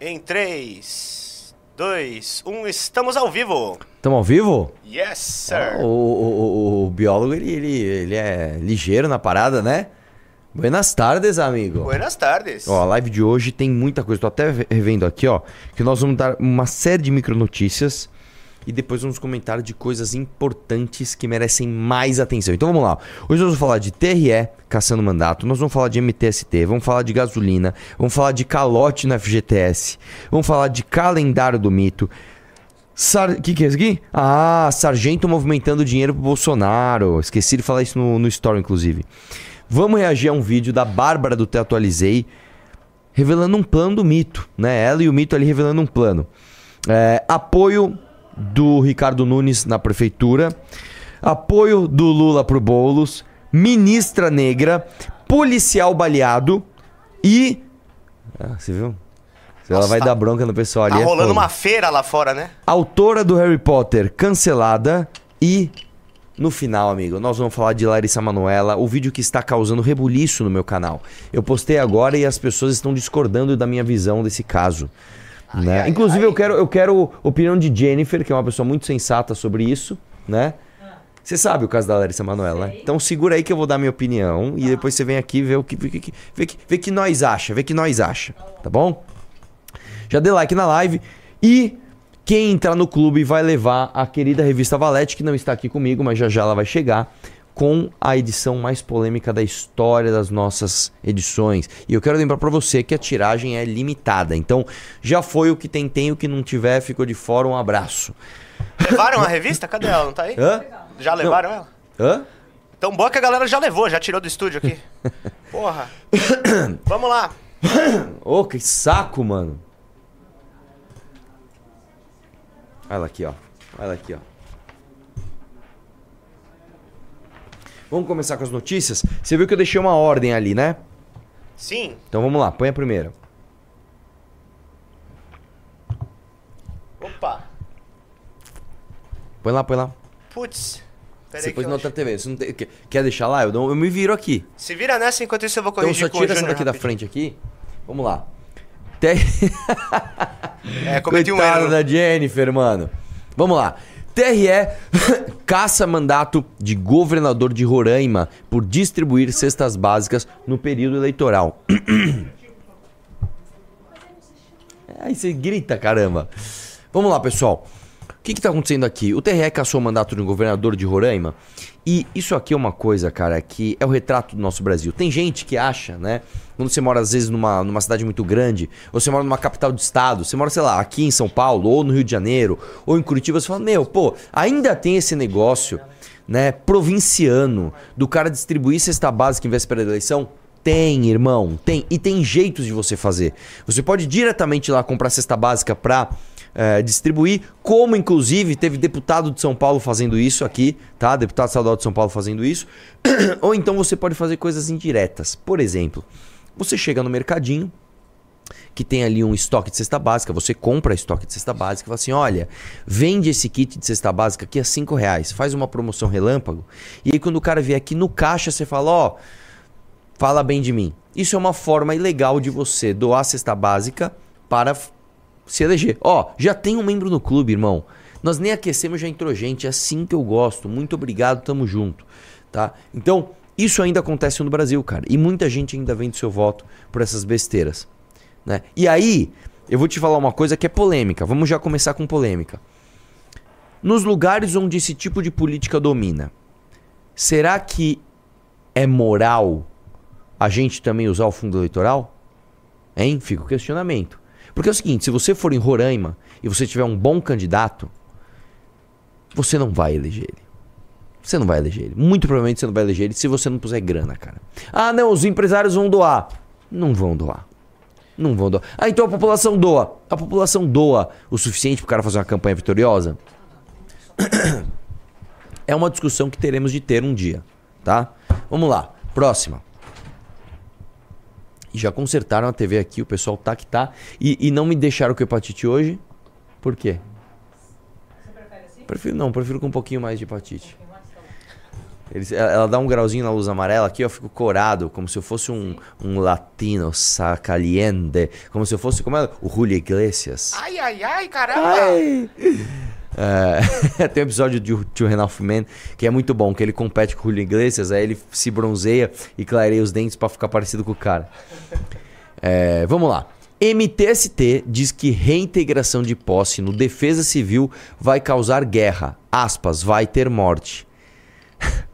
Em 3, 2, 1, estamos ao vivo. Estamos ao vivo? Yes, sir. O, o- o- o biólogo, ele, ele, ele é ligeiro na parada, né? Buenas tardes, amigo. Buenas tardes. Ó, a live de hoje tem muita coisa. Tô até revendo aqui, ó, que nós vamos dar uma série de micronotícias e depois vamos comentar de coisas importantes que merecem mais atenção. Então vamos lá. Hoje nós vamos falar de TRE caçando mandato, nós vamos falar de MTST, vamos falar de gasolina, vamos falar de calote na FGTS, vamos falar de calendário do mito. Sar... que que é isso aqui? Ah, sargento movimentando dinheiro pro Bolsonaro. Esqueci de falar isso no, no story, inclusive. Vamos reagir a um vídeo da Bárbara do Te Atualizei, revelando um plano do mito, né? Ela e o mito ali revelando um plano. É, apoio do Ricardo Nunes na prefeitura, apoio do Lula pro Boulos, ministra negra, policial baleado e. Ah, você viu? Ela Nossa, vai tá- dar bronca no pessoal ali. Tá é rolando fogo. uma feira lá fora, né? Autora do Harry Potter cancelada e no final, amigo, nós vamos falar de Larissa Manoela, o vídeo que está causando rebuliço no meu canal. Eu postei agora e as pessoas estão discordando da minha visão desse caso. Né? ai, Inclusive, ai. eu quero eu quero a opinião de Jennifer, que é uma pessoa muito sensata sobre isso, né? Você sabe o caso da Larissa Manoela, né? Então segura aí que eu vou dar minha opinião e depois você vem aqui ver o que ver, que- ver, que- ver que nós acha, ver que nós acha, tá bom? Já dê like na live e quem entrar no clube vai levar a querida revista Valete, que não está aqui comigo, mas já já ela vai chegar, com a edição mais polêmica da história das nossas edições. E eu quero lembrar pra você que a tiragem é limitada. Então, já foi o que tem, tem, o que não tiver, ficou de fora. Um abraço. Levaram a revista? Cadê ela? Não tá aí? Hã? Já levaram ela? Hã? Tão boa que a galera já levou, já tirou do estúdio aqui. Porra. Vamos lá. Ô, que saco, mano. Olha ela aqui, ó. Olha ela aqui, ó. Vamos começar com as notícias? Você viu que eu deixei uma ordem ali, né? Sim. Então vamos lá, põe a primeira. Opa. Põe lá, põe lá. Putz. Você pôs eu na outra TV. Você não tem- quer- Quer deixar lá? Eu, dou- eu me viro aqui. Se vira nessa, enquanto isso eu vou Então corrigir só com o tira essa Júnior daqui da rapidinho. frente aqui. Vamos lá. Te... É, cometi um Coitada erro. da Jennifer, mano. Vamos lá. TRE caça mandato de governador de Roraima por distribuir cestas básicas no período eleitoral. Aí você grita, caramba. Vamos lá, pessoal. Que está acontecendo aqui? O TRE caçou o mandato um governador de Roraima. E isso aqui é uma coisa, cara, que é o retrato do nosso Brasil. Tem gente que acha, né? Quando você mora, às vezes, numa, numa cidade muito grande, ou você mora numa capital de estado, você mora, sei lá, aqui em São Paulo, ou no Rio de Janeiro, ou em Curitiba, você fala, meu, pô, ainda tem esse negócio, né, provinciano, do cara distribuir cesta básica em véspera da eleição? Tem, irmão, tem. E tem jeitos de você fazer. Você pode diretamente ir lá comprar cesta básica pra eh, distribuir, como inclusive teve deputado de São Paulo fazendo isso aqui, tá? Deputado estadual de São Paulo fazendo isso. Ou então você pode fazer coisas indiretas. Por exemplo, você chega no mercadinho, que tem ali um estoque de cesta básica, você compra estoque de cesta básica e fala assim: olha, vende esse kit de cesta básica aqui a 5 reais, faz uma promoção relâmpago. E aí, quando o cara vier aqui no caixa, você fala: ó, fala bem de mim. Isso é uma forma ilegal de você doar cesta básica para se eleger. Ó, já tem um membro no clube, irmão. Nós nem aquecemos, já entrou gente. É assim que eu gosto. Muito obrigado, tamo junto. Tá? Então, isso ainda acontece no Brasil, cara. E muita gente ainda vende seu voto por essas besteiras. Né? E aí, eu vou te falar uma coisa que é polêmica. Vamos já começar com polêmica. Nos lugares onde esse tipo de política domina, será que é moral a gente também usar o fundo eleitoral? Hein? Fica o questionamento. Porque é o seguinte, se você for em Roraima e você tiver um bom candidato, você não vai eleger ele. Você não vai eleger ele. Muito provavelmente você não vai eleger ele se você não puser grana, cara. Ah, não, os empresários vão doar. Não vão doar. Não vão doar. Ah, então a população doa. A população doa o suficiente pro cara fazer uma campanha vitoriosa? É uma discussão que teremos de ter um dia, tá? Vamos lá. Próxima. E já consertaram a TV aqui, o pessoal tá que tá. E, e não me deixaram com hepatite hoje. Por quê? Você prefere assim? Prefiro não, prefiro com um pouquinho mais de hepatite. Eles- ela ela dá um grauzinho na luz amarela aqui, eu fico corado, como se eu fosse um, um latino sacaliente, como se eu fosse, como é? O Julio Iglesias. Ai, ai, ai, caramba. Ai. É, tem um episódio de Two and que é muito bom, que ele compete com o Julio Iglesias, aí ele se bronzeia e clareia os dentes pra ficar parecido com o cara. É, vamos lá. MTST diz que reintegração de posse no Defesa Civil vai causar guerra. Aspas, vai ter morte.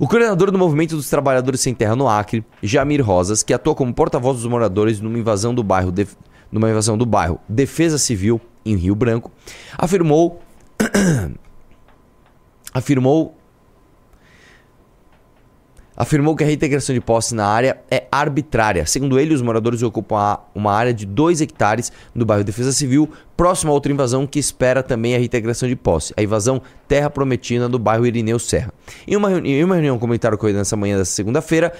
O coordenador do Movimento dos Trabalhadores Sem Terra no Acre, Jamir Rosas, que atua como porta-voz dos moradores numa invasão do bairro, Def- numa invasão do bairro Defesa Civil em Rio Branco, afirmou afirmou afirmou que a reintegração de posse na área é arbitrária. Segundo ele, os moradores ocupam uma área de 2 hectares no bairro Defesa Civil, próximo a outra invasão que espera também a reintegração de posse, a invasão Terra Prometina do bairro Irineu Serra. Em uma, em uma reunião comentário com ele nessa manhã dessa segunda-feira,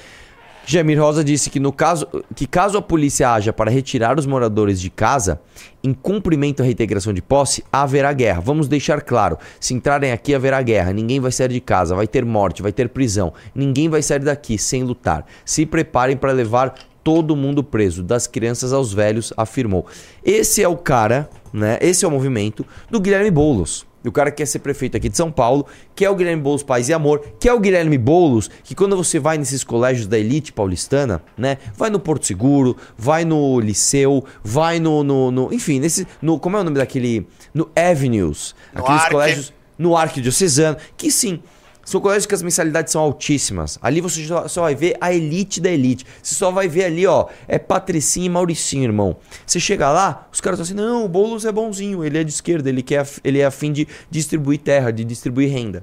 Jamir Rosa disse que, no caso, que caso a polícia haja para retirar os moradores de casa, em cumprimento à reintegração de posse, haverá guerra. Vamos deixar claro: se entrarem aqui, haverá guerra. Ninguém vai sair de casa, vai ter morte, vai ter prisão. Ninguém vai sair daqui sem lutar. Se preparem para levar todo mundo preso, das crianças aos velhos, afirmou. Esse é o cara, né? Esse é o movimento do Guilherme Boulos. O cara que quer ser prefeito aqui de São Paulo, que é o Guilherme Boulos Paz e Amor, que é o Guilherme Boulos, que quando você vai nesses colégios da elite paulistana, né? Vai no Porto Seguro, vai no Liceu, vai no. no, no- enfim, nesse. No, como é o nome daquele. No Avenues. No aqueles Arque. colégios. No Arquidiocesano, que sim. São colégios que as mensalidades são altíssimas. Ali você só, vai ver a elite da elite. Você só vai ver ali, ó, é Patricinho e Mauricinho, irmão. Você chega lá, os caras estão assim, não, o Boulos é bonzinho, ele é de esquerda, ele, quer, ele é afim de distribuir terra, de distribuir renda.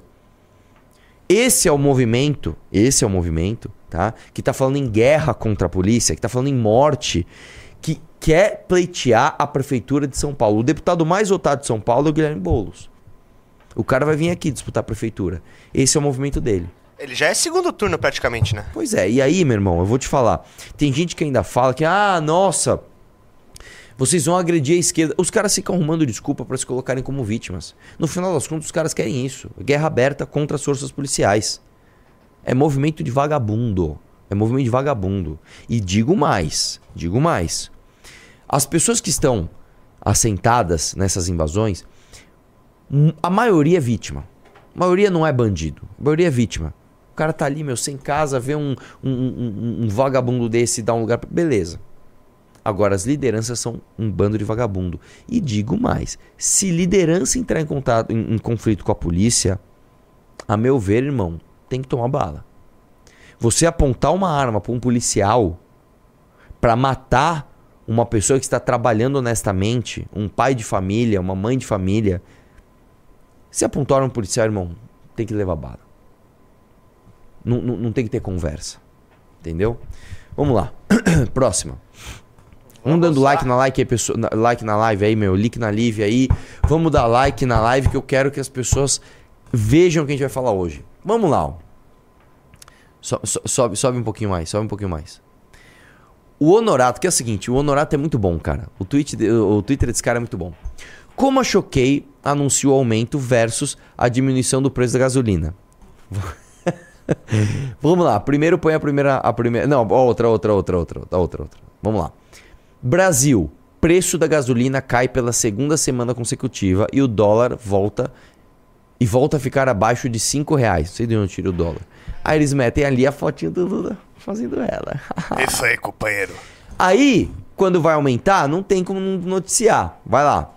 Esse é o movimento, esse é o movimento, tá? Que tá falando em guerra contra a polícia, que tá falando em morte, que quer pleitear a prefeitura de São Paulo. O deputado mais votado de São Paulo é o Guilherme Boulos. O cara vai vir aqui disputar a prefeitura. Esse é o movimento dele. Ele já é segundo turno praticamente, né? Pois é, e aí, meu irmão, eu vou te falar. Tem gente que ainda fala que, ah, nossa, vocês vão agredir a esquerda. Os caras ficam arrumando desculpa para se colocarem como vítimas. No final das contas, os caras querem isso. Guerra aberta contra as forças policiais. É movimento de vagabundo. É movimento de vagabundo. E digo mais, digo mais. As pessoas que estão assentadas nessas invasões, a maioria é vítima. A maioria não é bandido. A maioria é vítima. O cara tá ali, meu, sem casa, vê um, um, um- um vagabundo desse dá um lugar. pra- Beleza. Agora, as lideranças são um bando de vagabundo. E digo mais: se liderança entrar em contato, em, em conflito com a polícia, a meu ver, irmão, tem que tomar bala. Você apontar uma arma para um policial para matar uma pessoa que está trabalhando honestamente, um pai de família, uma mãe de família, se apontar um policial, irmão, tem que levar bala. Não, não, não tem que ter conversa. Entendeu? Vamos lá. Próxima. Vamos dando like na like pessoa, like na live aí, meu, like na live aí. Vamos dar like na live que eu quero que as pessoas vejam o que a gente vai falar hoje. Vamos lá, ó. So- so- sobe, sobe um pouquinho mais, sobe um pouquinho mais. O Honorato, que é o seguinte, o Honorato é muito bom, cara. O, tweet de- o Twitter desse cara é muito bom. Como a Choquei anunciou aumento versus a diminuição do preço da gasolina? Vamos lá. Primeiro põe a primeira. A primeira não, outra, outra, outra, outra, outra, outra. Vamos lá. Brasil. Preço da gasolina cai pela segunda semana consecutiva e o dólar volta e volta a ficar abaixo de 5 reais. Não sei de onde tira o dólar. Aí eles metem ali a fotinha do Lula fazendo ela. Isso aí, companheiro. Aí, quando vai aumentar, não tem como noticiar. Vai lá.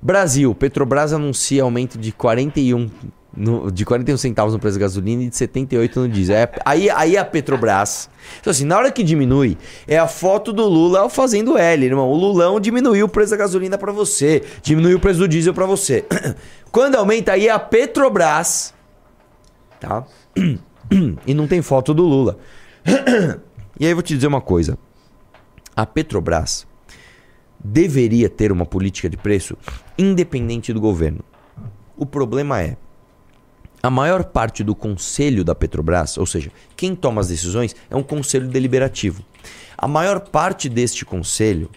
Brasil, Petrobras anuncia aumento de 41 no- de 41 centavos no preço da gasolina e de 78 no diesel. É- aí, aí a Petrobras. Então, assim, na hora que diminui, é a foto do Lula fazendo L, irmão. O Lulão diminuiu o preço da gasolina pra você, diminuiu o preço do diesel pra você. Quando aumenta, aí é a Petrobras. Tá? E não tem foto do Lula. E aí eu vou te dizer uma coisa. A Petrobras deveria ter uma política de preço independente do governo. O problema é a maior parte do conselho da Petrobras, ou seja, quem toma as decisões é um conselho deliberativo. A maior parte deste conselho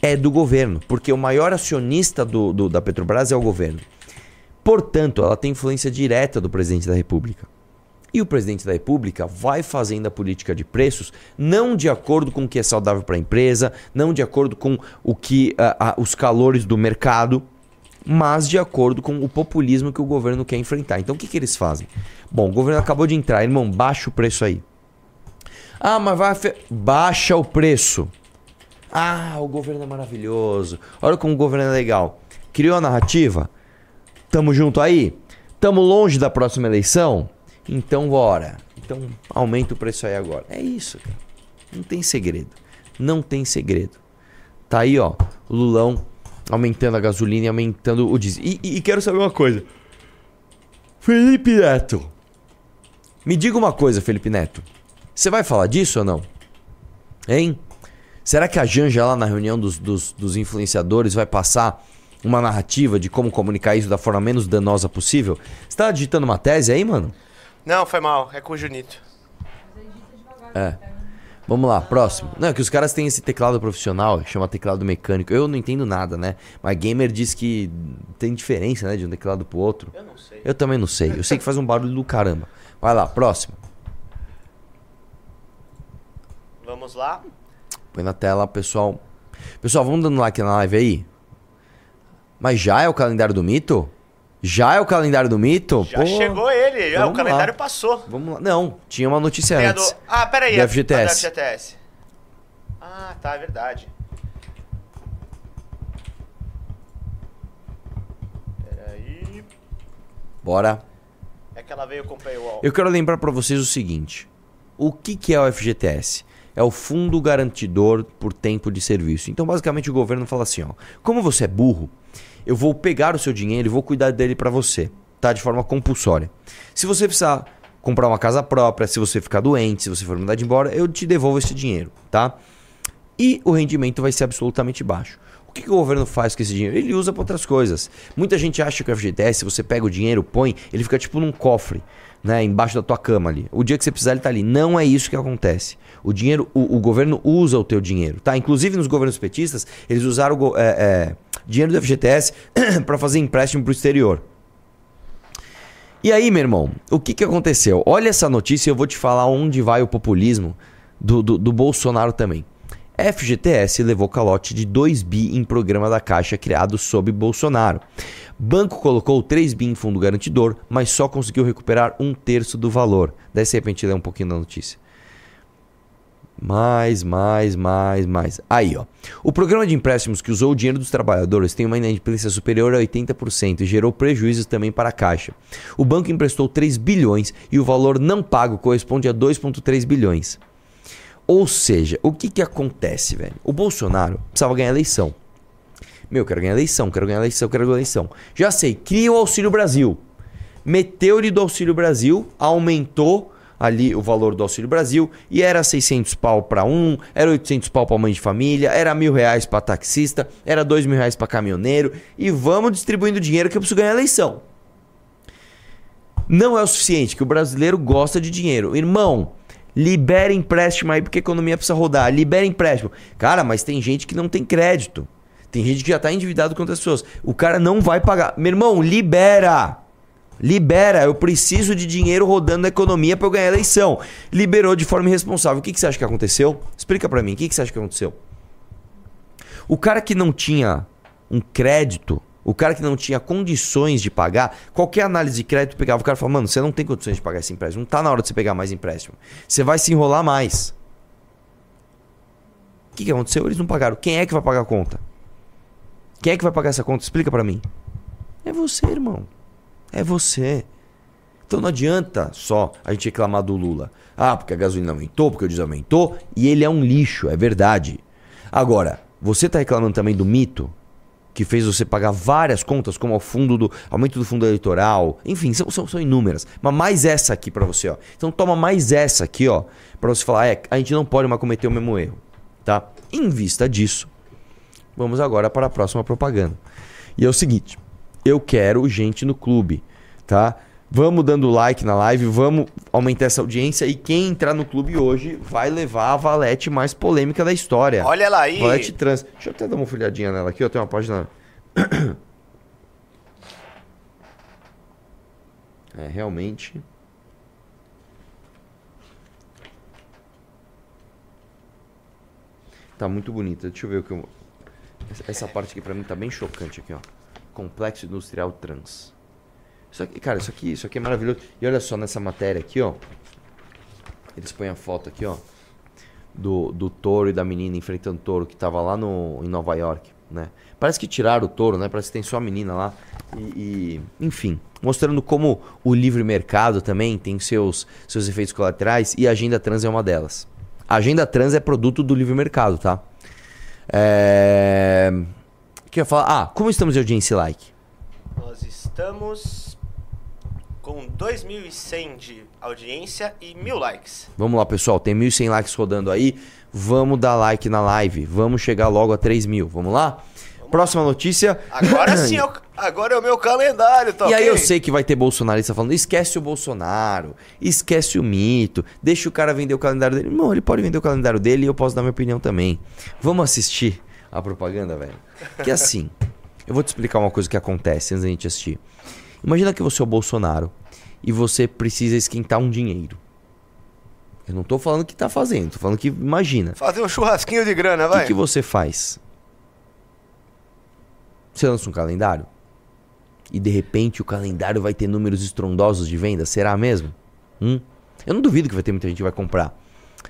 é do governo, porque o maior acionista do- do- da Petrobras é o governo. Portanto, ela tem influência direta do presidente da República. E o presidente da República vai fazendo a política de preços não de acordo com o que é saudável para a empresa, não de acordo com o que uh, uh, os calores do mercado, mas de acordo com o populismo que o governo quer enfrentar. Então o que, que eles fazem? Bom, o governo acabou de entrar, irmão, baixa o preço aí. Ah, mas vai. Baixa o preço. Ah, o governo é maravilhoso. Olha como o governo é legal. Criou a narrativa? Tamo junto aí? Tamo longe da próxima eleição? Então bora. Então aumenta o preço aí agora. É isso, cara. Não tem segredo. Não tem segredo. Tá aí, ó. Lulão aumentando a gasolina e aumentando o diesel. E, e, e quero saber uma coisa. Felipe Neto. Me diga uma coisa, Felipe Neto. Você vai falar disso ou não? Hein? Será que a Janja lá na reunião dos, dos, dos influenciadores vai passar uma narrativa de como comunicar isso da forma menos danosa possível? Você tá digitando uma tese aí, mano? Não, foi mal. É com o Junito. É. Vamos lá, próximo. Não, é que os caras têm esse teclado profissional, chama teclado mecânico. Eu não entendo nada, né? Mas gamer diz que tem diferença, né, de um teclado pro outro. Eu não sei. Eu também não sei. Eu sei que faz um barulho do caramba. Vai lá, próximo. Vamos lá. Põe na tela, pessoal. Pessoal, vamos dando like na live aí. Mas já é o calendário do mito? Já é o calendário do mito? Já Pô, chegou ele, já, o calendário lá. passou. Vamos lá. Não, tinha uma notícia Tem antes. Do... Ah, peraí. Do FGTS. do FGTS. Ah, tá, é verdade. Peraí. Bora. É que ela veio com o paywall. Eu quero lembrar para vocês o seguinte. O que, que é o FGTS? É o Fundo Garantidor por Tempo de Serviço. Então, basicamente, o governo fala assim, ó. Como você é burro eu vou pegar o seu dinheiro e vou cuidar dele para você, tá? De forma compulsória. Se você precisar comprar uma casa própria, se você ficar doente, se você for de embora, eu te devolvo esse dinheiro, tá? E o rendimento vai ser absolutamente baixo. O que, que o governo faz com esse dinheiro? Ele usa para outras coisas. Muita gente acha que o FGTS, você pega o dinheiro, põe, ele fica tipo num cofre, né? Embaixo da tua cama ali. O dia que você precisar, ele tá ali. Não é isso que acontece. O dinheiro, o, o governo usa o teu dinheiro, tá? Inclusive nos governos petistas, eles usaram é, é, dinheiro do FGTS para fazer empréstimo para o exterior. E aí, meu irmão, o que, que aconteceu? Olha essa notícia e eu vou te falar onde vai o populismo do, do, do Bolsonaro também. FGTS levou calote de 2 bi em programa da Caixa criado sob Bolsonaro. Banco colocou 3 bi em fundo garantidor, mas só conseguiu recuperar um terço do valor. Desce aí pra gente ler um pouquinho da notícia. Mais, mais, mais, mais. Aí, ó. O programa de empréstimos que usou o dinheiro dos trabalhadores tem uma inadimplência superior a 80% e gerou prejuízos também para a Caixa. O banco emprestou 3 bilhões e o valor não pago corresponde a 2,3 bilhões. Ou seja, o que, que acontece, velho? O Bolsonaro precisava ganhar eleição. Meu, quero ganhar eleição, quero ganhar eleição, quero ganhar eleição. Já sei, cria o Auxílio Brasil. Meteu-lhe do Auxílio Brasil, aumentou ali o valor do Auxílio Brasil e era 600 pau para um, era 800 pau para mãe de família, era mil reais para taxista, era dois mil reais para caminhoneiro e vamos distribuindo dinheiro que eu preciso ganhar a eleição. Não é o suficiente, que o brasileiro gosta de dinheiro. Irmão, libera empréstimo aí porque a economia precisa rodar. Libera empréstimo. Cara, mas tem gente que não tem crédito. Tem gente que já está endividado com outras pessoas. O cara não vai pagar. Meu irmão, libera. Libera, eu preciso de dinheiro rodando na economia para eu ganhar a eleição. Liberou de forma irresponsável. O que, que você acha que aconteceu? Explica para mim, o que, que você acha que aconteceu? O cara que não tinha um crédito, o cara que não tinha condições de pagar, qualquer análise de crédito pegava o cara e falava: Mano, você não tem condições de pagar esse empréstimo, não tá na hora de você pegar mais empréstimo. Você vai se enrolar mais. O que, que aconteceu? Eles não pagaram. Quem é que vai pagar a conta? Quem é que vai pagar essa conta? Explica para mim. É você, irmão. É você. Então não adianta só a gente reclamar do Lula. Ah, porque a gasolina aumentou, porque o diesel aumentou, e ele é um lixo, é verdade. Agora, você está reclamando também do mito, que fez você pagar várias contas, como o fundo do aumento do fundo eleitoral, enfim, são, são, são inúmeras. Mas mais essa aqui para você, ó. Então toma mais essa aqui, ó, para você falar, é, a gente não pode mais cometer o mesmo erro, tá? Em vista disso, vamos agora para a próxima propaganda. E é o seguinte, eu quero gente no clube, tá? Vamos dando like na live, vamos aumentar essa audiência e quem entrar no clube hoje vai levar a valete mais polêmica da história. Olha ela aí. Valete trans. Deixa eu até dar uma folhadinha nela aqui, ó, tem uma página É, realmente. Tá muito bonita. Deixa eu ver o que eu. Essa- Essa parte aqui pra mim tá bem chocante aqui, ó. Complexo Industrial Trans. Isso aqui, cara, isso aqui, isso aqui é maravilhoso. E olha só nessa matéria aqui, ó. Eles põem a foto aqui, ó. Do, do touro e da menina enfrentando o touro que tava lá no, em Nova York, né? Parece que tiraram o touro, né? Parece que tem só a menina lá. E, e, enfim, mostrando como o livre mercado também tem seus, seus efeitos colaterais e a agenda trans é uma delas. A agenda trans é produto do livre mercado, tá? É... O que eu ia falar? Ah, como estamos de audiência e like? Nós estamos com 2.100 de audiência e mil likes. Vamos lá, pessoal. Tem 1.100 likes rodando aí. Vamos dar like na live. Vamos chegar logo a 3 mil. Vamos lá? Próxima notícia. Agora sim, é o- agora é o meu calendário, tá E aí ok? eu sei que vai ter bolsonarista falando, esquece o Bolsonaro, esquece o mito, deixa o cara vender o calendário dele. Não, ele pode vender o calendário dele e eu posso dar minha opinião também. Vamos assistir a propaganda, velho? Que assim, eu vou te explicar uma coisa que acontece antes da gente assistir. Imagina que você é o Bolsonaro e você precisa esquentar um dinheiro. Eu não tô falando que tá fazendo, tô falando que imagina. Fazer um churrasquinho de grana, O vai. que, que você faz? Você lança um calendário e de repente o calendário vai ter números estrondosos de venda? Será mesmo? Hum? Eu não duvido que vai ter muita gente que vai comprar.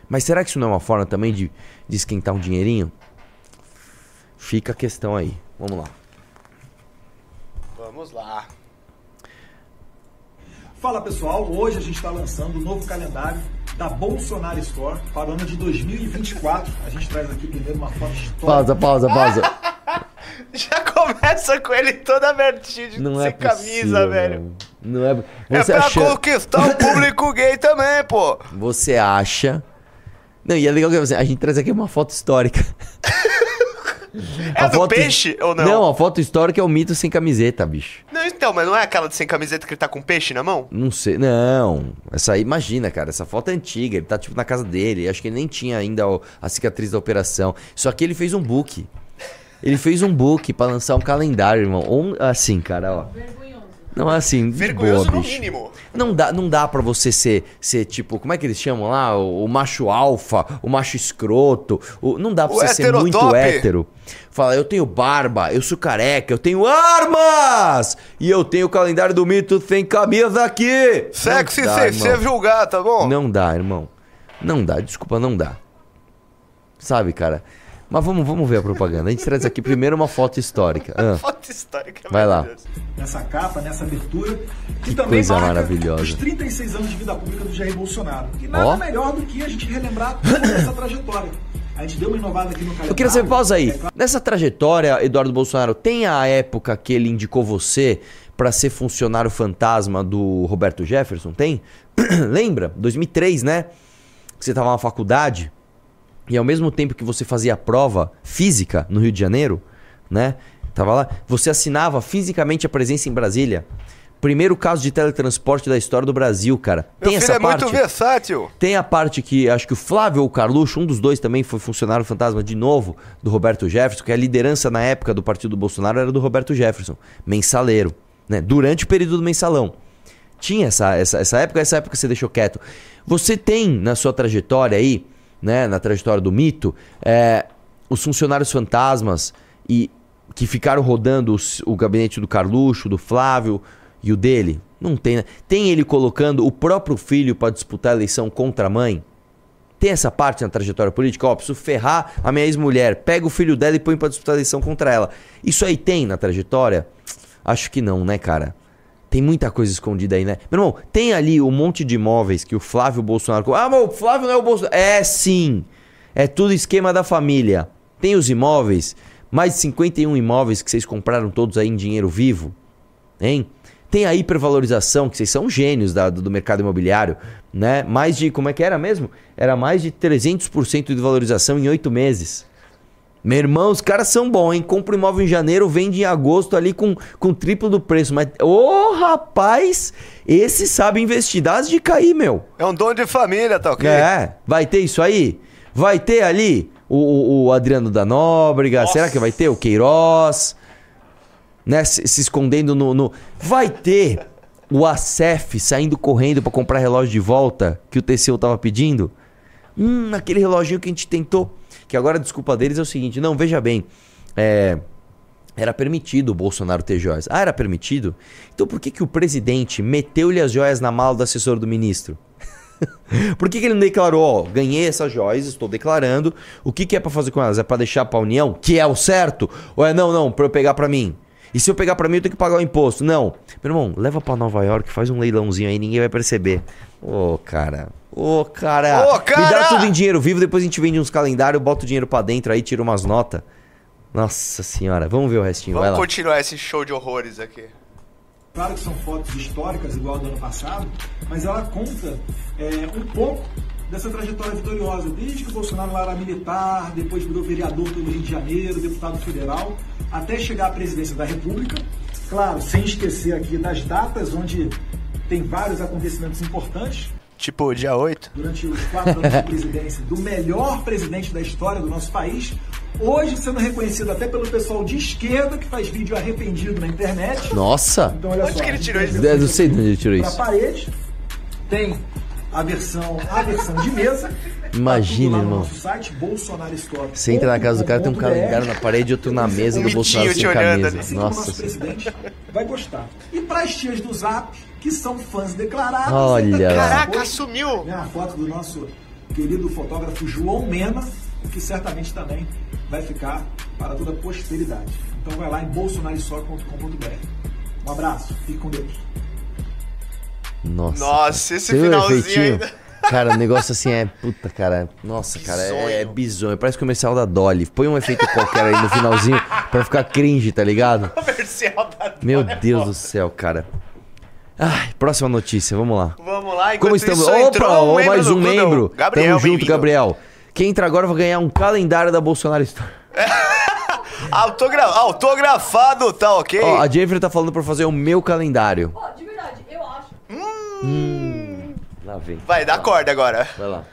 Mas será que isso não é uma forma também de, de esquentar um dinheirinho? Fica a questão aí. Vamos lá. Vamos lá. Fala pessoal, hoje a gente está lançando o novo calendário da Bolsonaro Store para o ano de 2024. A gente traz aqui primeiro uma foto histórica. Pausa, pausa, pausa. Já começa com ele todo abertinho, de Não sem é camisa, possível, velho. mano. Não é. É Você pra acha... conquistar o público gay também, pô. Você acha. Não, e é legal que você- a gente traz aqui uma foto histórica. É A do foto- peixe ou não? Não, a foto histórica é o mito sem camiseta, bicho. Não, então, mas não é aquela de sem camiseta que ele tá com peixe na mão? Não sei. Não. Essa aí, imagina, cara. Essa foto é antiga. Ele tá, tipo, na casa dele. Acho que ele nem tinha ainda o- a cicatriz da operação. Só que ele fez um book. Ele fez um book pra lançar um calendário, irmão. Um, assim, cara, ó. Não, assim, Vergonhoso boa, no bicho. mínimo. Não dá, não dá pra você ser, ser, tipo, como é que eles chamam lá? O, o macho alfa, o macho escroto. o- não dá pra O você ser muito hétero. Fala, eu tenho barba, eu sou careca, eu tenho armas! E eu tenho o calendário do mito sem camisa aqui! Sexy sem ser julgar, tá bom? Não dá, irmão. Não dá, desculpa, não dá. Sabe, cara? Mas vamos, vamos ver a propaganda. A gente traz aqui primeiro uma foto histórica. Ah, Foto histórica. é Vai lá. Nessa capa, nessa abertura, que, Que também coisa maravilhosa. os 36 anos de vida pública do Jair Bolsonaro. E nada Ó. melhor do que a gente relembrar toda essa trajetória. A gente deu uma inovada aqui no calendário. Eu queria saber, pausa aí. É claro, Nessa trajetória, Eduardo Bolsonaro, tem a época que ele indicou você pra ser funcionário fantasma do Roberto Jefferson? Tem? Lembra? 2003, né? Que você tava na faculdade e ao mesmo tempo que você fazia a prova física no Rio de Janeiro, né? Tava lá, você assinava fisicamente a presença em Brasília. Primeiro caso de teletransporte da história do Brasil, cara. Meu tem essa é parte? muito versátil. Tem a parte que acho que o Flávio ou o Carluxo, um dos dois também foi funcionário fantasma de novo do Roberto Jefferson, que a liderança na época do partido Bolsonaro era do Roberto Jefferson, mensaleiro, né? Durante o período do mensalão. Tinha essa, essa, essa época, essa época você deixou quieto. Você tem na sua trajetória aí, né, na trajetória do mito, é, os funcionários fantasmas e que ficaram rodando os- o gabinete do Carluxo, do Flávio e o dele? Não tem, né? Tem ele colocando o próprio filho para disputar a eleição contra a mãe? Tem essa parte na trajetória política? Ó, preciso ferrar a minha ex-mulher. Pega o filho dela e põe pra disputar a eleição contra ela. Isso aí tem na trajetória? Acho que não, né, cara? Tem muita coisa escondida aí, né? Meu irmão, tem ali um monte de imóveis que o Flávio Bolsonaro. Ah, mas o Flávio não é o Bolsonaro. É sim. É tudo esquema da família. Tem os imóveis, mais de 51 imóveis que vocês compraram todos aí em dinheiro vivo. Hein? Tem a hipervalorização, que vocês são gênios da- do, do mercado imobiliário, né? Mais de, como é que era mesmo? Era mais de 300% de valorização em oito meses. Meu irmão, os caras são bons, hein? Compra um imóvel em janeiro, vende em agosto ali com, com triplo do preço. Mas, ô rapaz, esse sabe investir. Dá de cair, meu. É um dom de família, tá ok? É, vai ter isso aí? Vai ter ali o, o- o Adriano da Nóbrega? Nossa. Será que vai ter o Queiroz? Né? Se, se escondendo no, no- Vai ter O Acef saindo correndo pra comprar relógio de volta que o TCU tava pedindo. Hum, aquele reloginho que a gente tentou. Que agora a desculpa deles é o seguinte: não, veja bem. É, era permitido o Bolsonaro ter joias. Ah, era permitido? Então por que, que o presidente meteu-lhe as joias na mala do assessor do ministro? por que, que ele não declarou, ó, ganhei essas joias, estou declarando. O que, que é para fazer com elas? É para deixar pra União, que é o certo? Ou é não, não, para eu pegar para mim? E se eu pegar para mim, eu tenho que pagar o imposto? Não. Meu irmão, leva para Nova York, faz um leilãozinho aí, ninguém vai perceber. Ô, oh, cara. Ô, oh, cara. Ô, oh, cara. Me dá tudo em dinheiro vivo, depois a gente vende uns calendários, bota o dinheiro para dentro aí, tira umas notas. Nossa senhora, vamos ver o restinho. Vamos continuar esse show de horrores aqui. Claro que são fotos históricas, igual do ano passado, mas ela conta é, um pouco dessa trajetória vitoriosa, desde que o Bolsonaro era militar, depois virou vereador pelo Rio de Janeiro, deputado federal, até chegar à presidência da República. Claro, sem esquecer aqui das datas onde tem vários acontecimentos importantes. Tipo, dia 8. Durante os quatro anos de presidência do melhor presidente da história do nosso país. Hoje sendo reconhecido até pelo pessoal de esquerda que faz vídeo arrependido na internet. Nossa! Então, olha Onde só, que ele tirou isso? Eu não sei de onde ele tirou isso. parede. Tem a versão, a versão de mesa. Imagina, Tá no irmão. nosso site, Bolsonaro Store. Você entra na casa do cara, tem um calendário na parede e outro na mesa Um do Bolsonaro sem camisa. ali. Assim o Nossa nosso presidente vai gostar. E para as tias do Zap, que são fãs declarados. Olha. Caraca, depois, sumiu. né, a foto do nosso querido fotógrafo João Mena, que certamente também vai ficar para toda a posteridade. Então vai lá em bolsonaristore.com.br. Um abraço, fique com Deus. Nossa. Nossa, esse finalzinho efeitinho? ainda. Cara, o negócio assim é. Puta, cara. Nossa, cara, é, Bizonho. é bizonho. Parece comercial da Dolly. Põe um efeito qualquer aí no finalzinho pra ficar cringe, tá ligado? Comercial da Meu Dona Deus do céu, cara. Ai, próxima notícia, vamos lá. Vamos lá, Como estamos? isso, Opa, membro mais um membro. Gabriel, Tamo junto. Gabriel. Quem entra agora vai ganhar um calendário da Bolsonaro Store. Autogra autografado, tá ok? Ó, a Jennifer tá falando pra fazer o meu calendário. Ó, de verdade, eu acho. Lá vem. Vai, dá corda agora. Vai lá.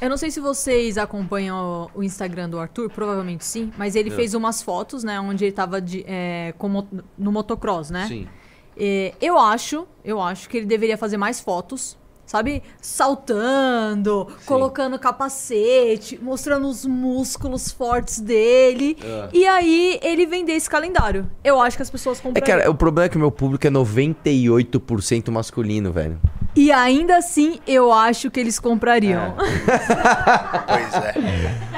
Eu não sei se vocês acompanham o Instagram do Arthur, provavelmente sim, mas ele fez umas fotos, né, onde ele tava de, é, com no motocross, né? Sim. É, eu acho, eu acho que ele deveria fazer mais fotos, sabe? Saltando, colocando capacete, mostrando os músculos fortes dele. Ah. E aí ele vender esse calendário. Eu acho que as pessoas É, comprariam. cara, o problema é que o meu público é 98% masculino, velho. E ainda assim, eu acho que eles comprariam. Pois é.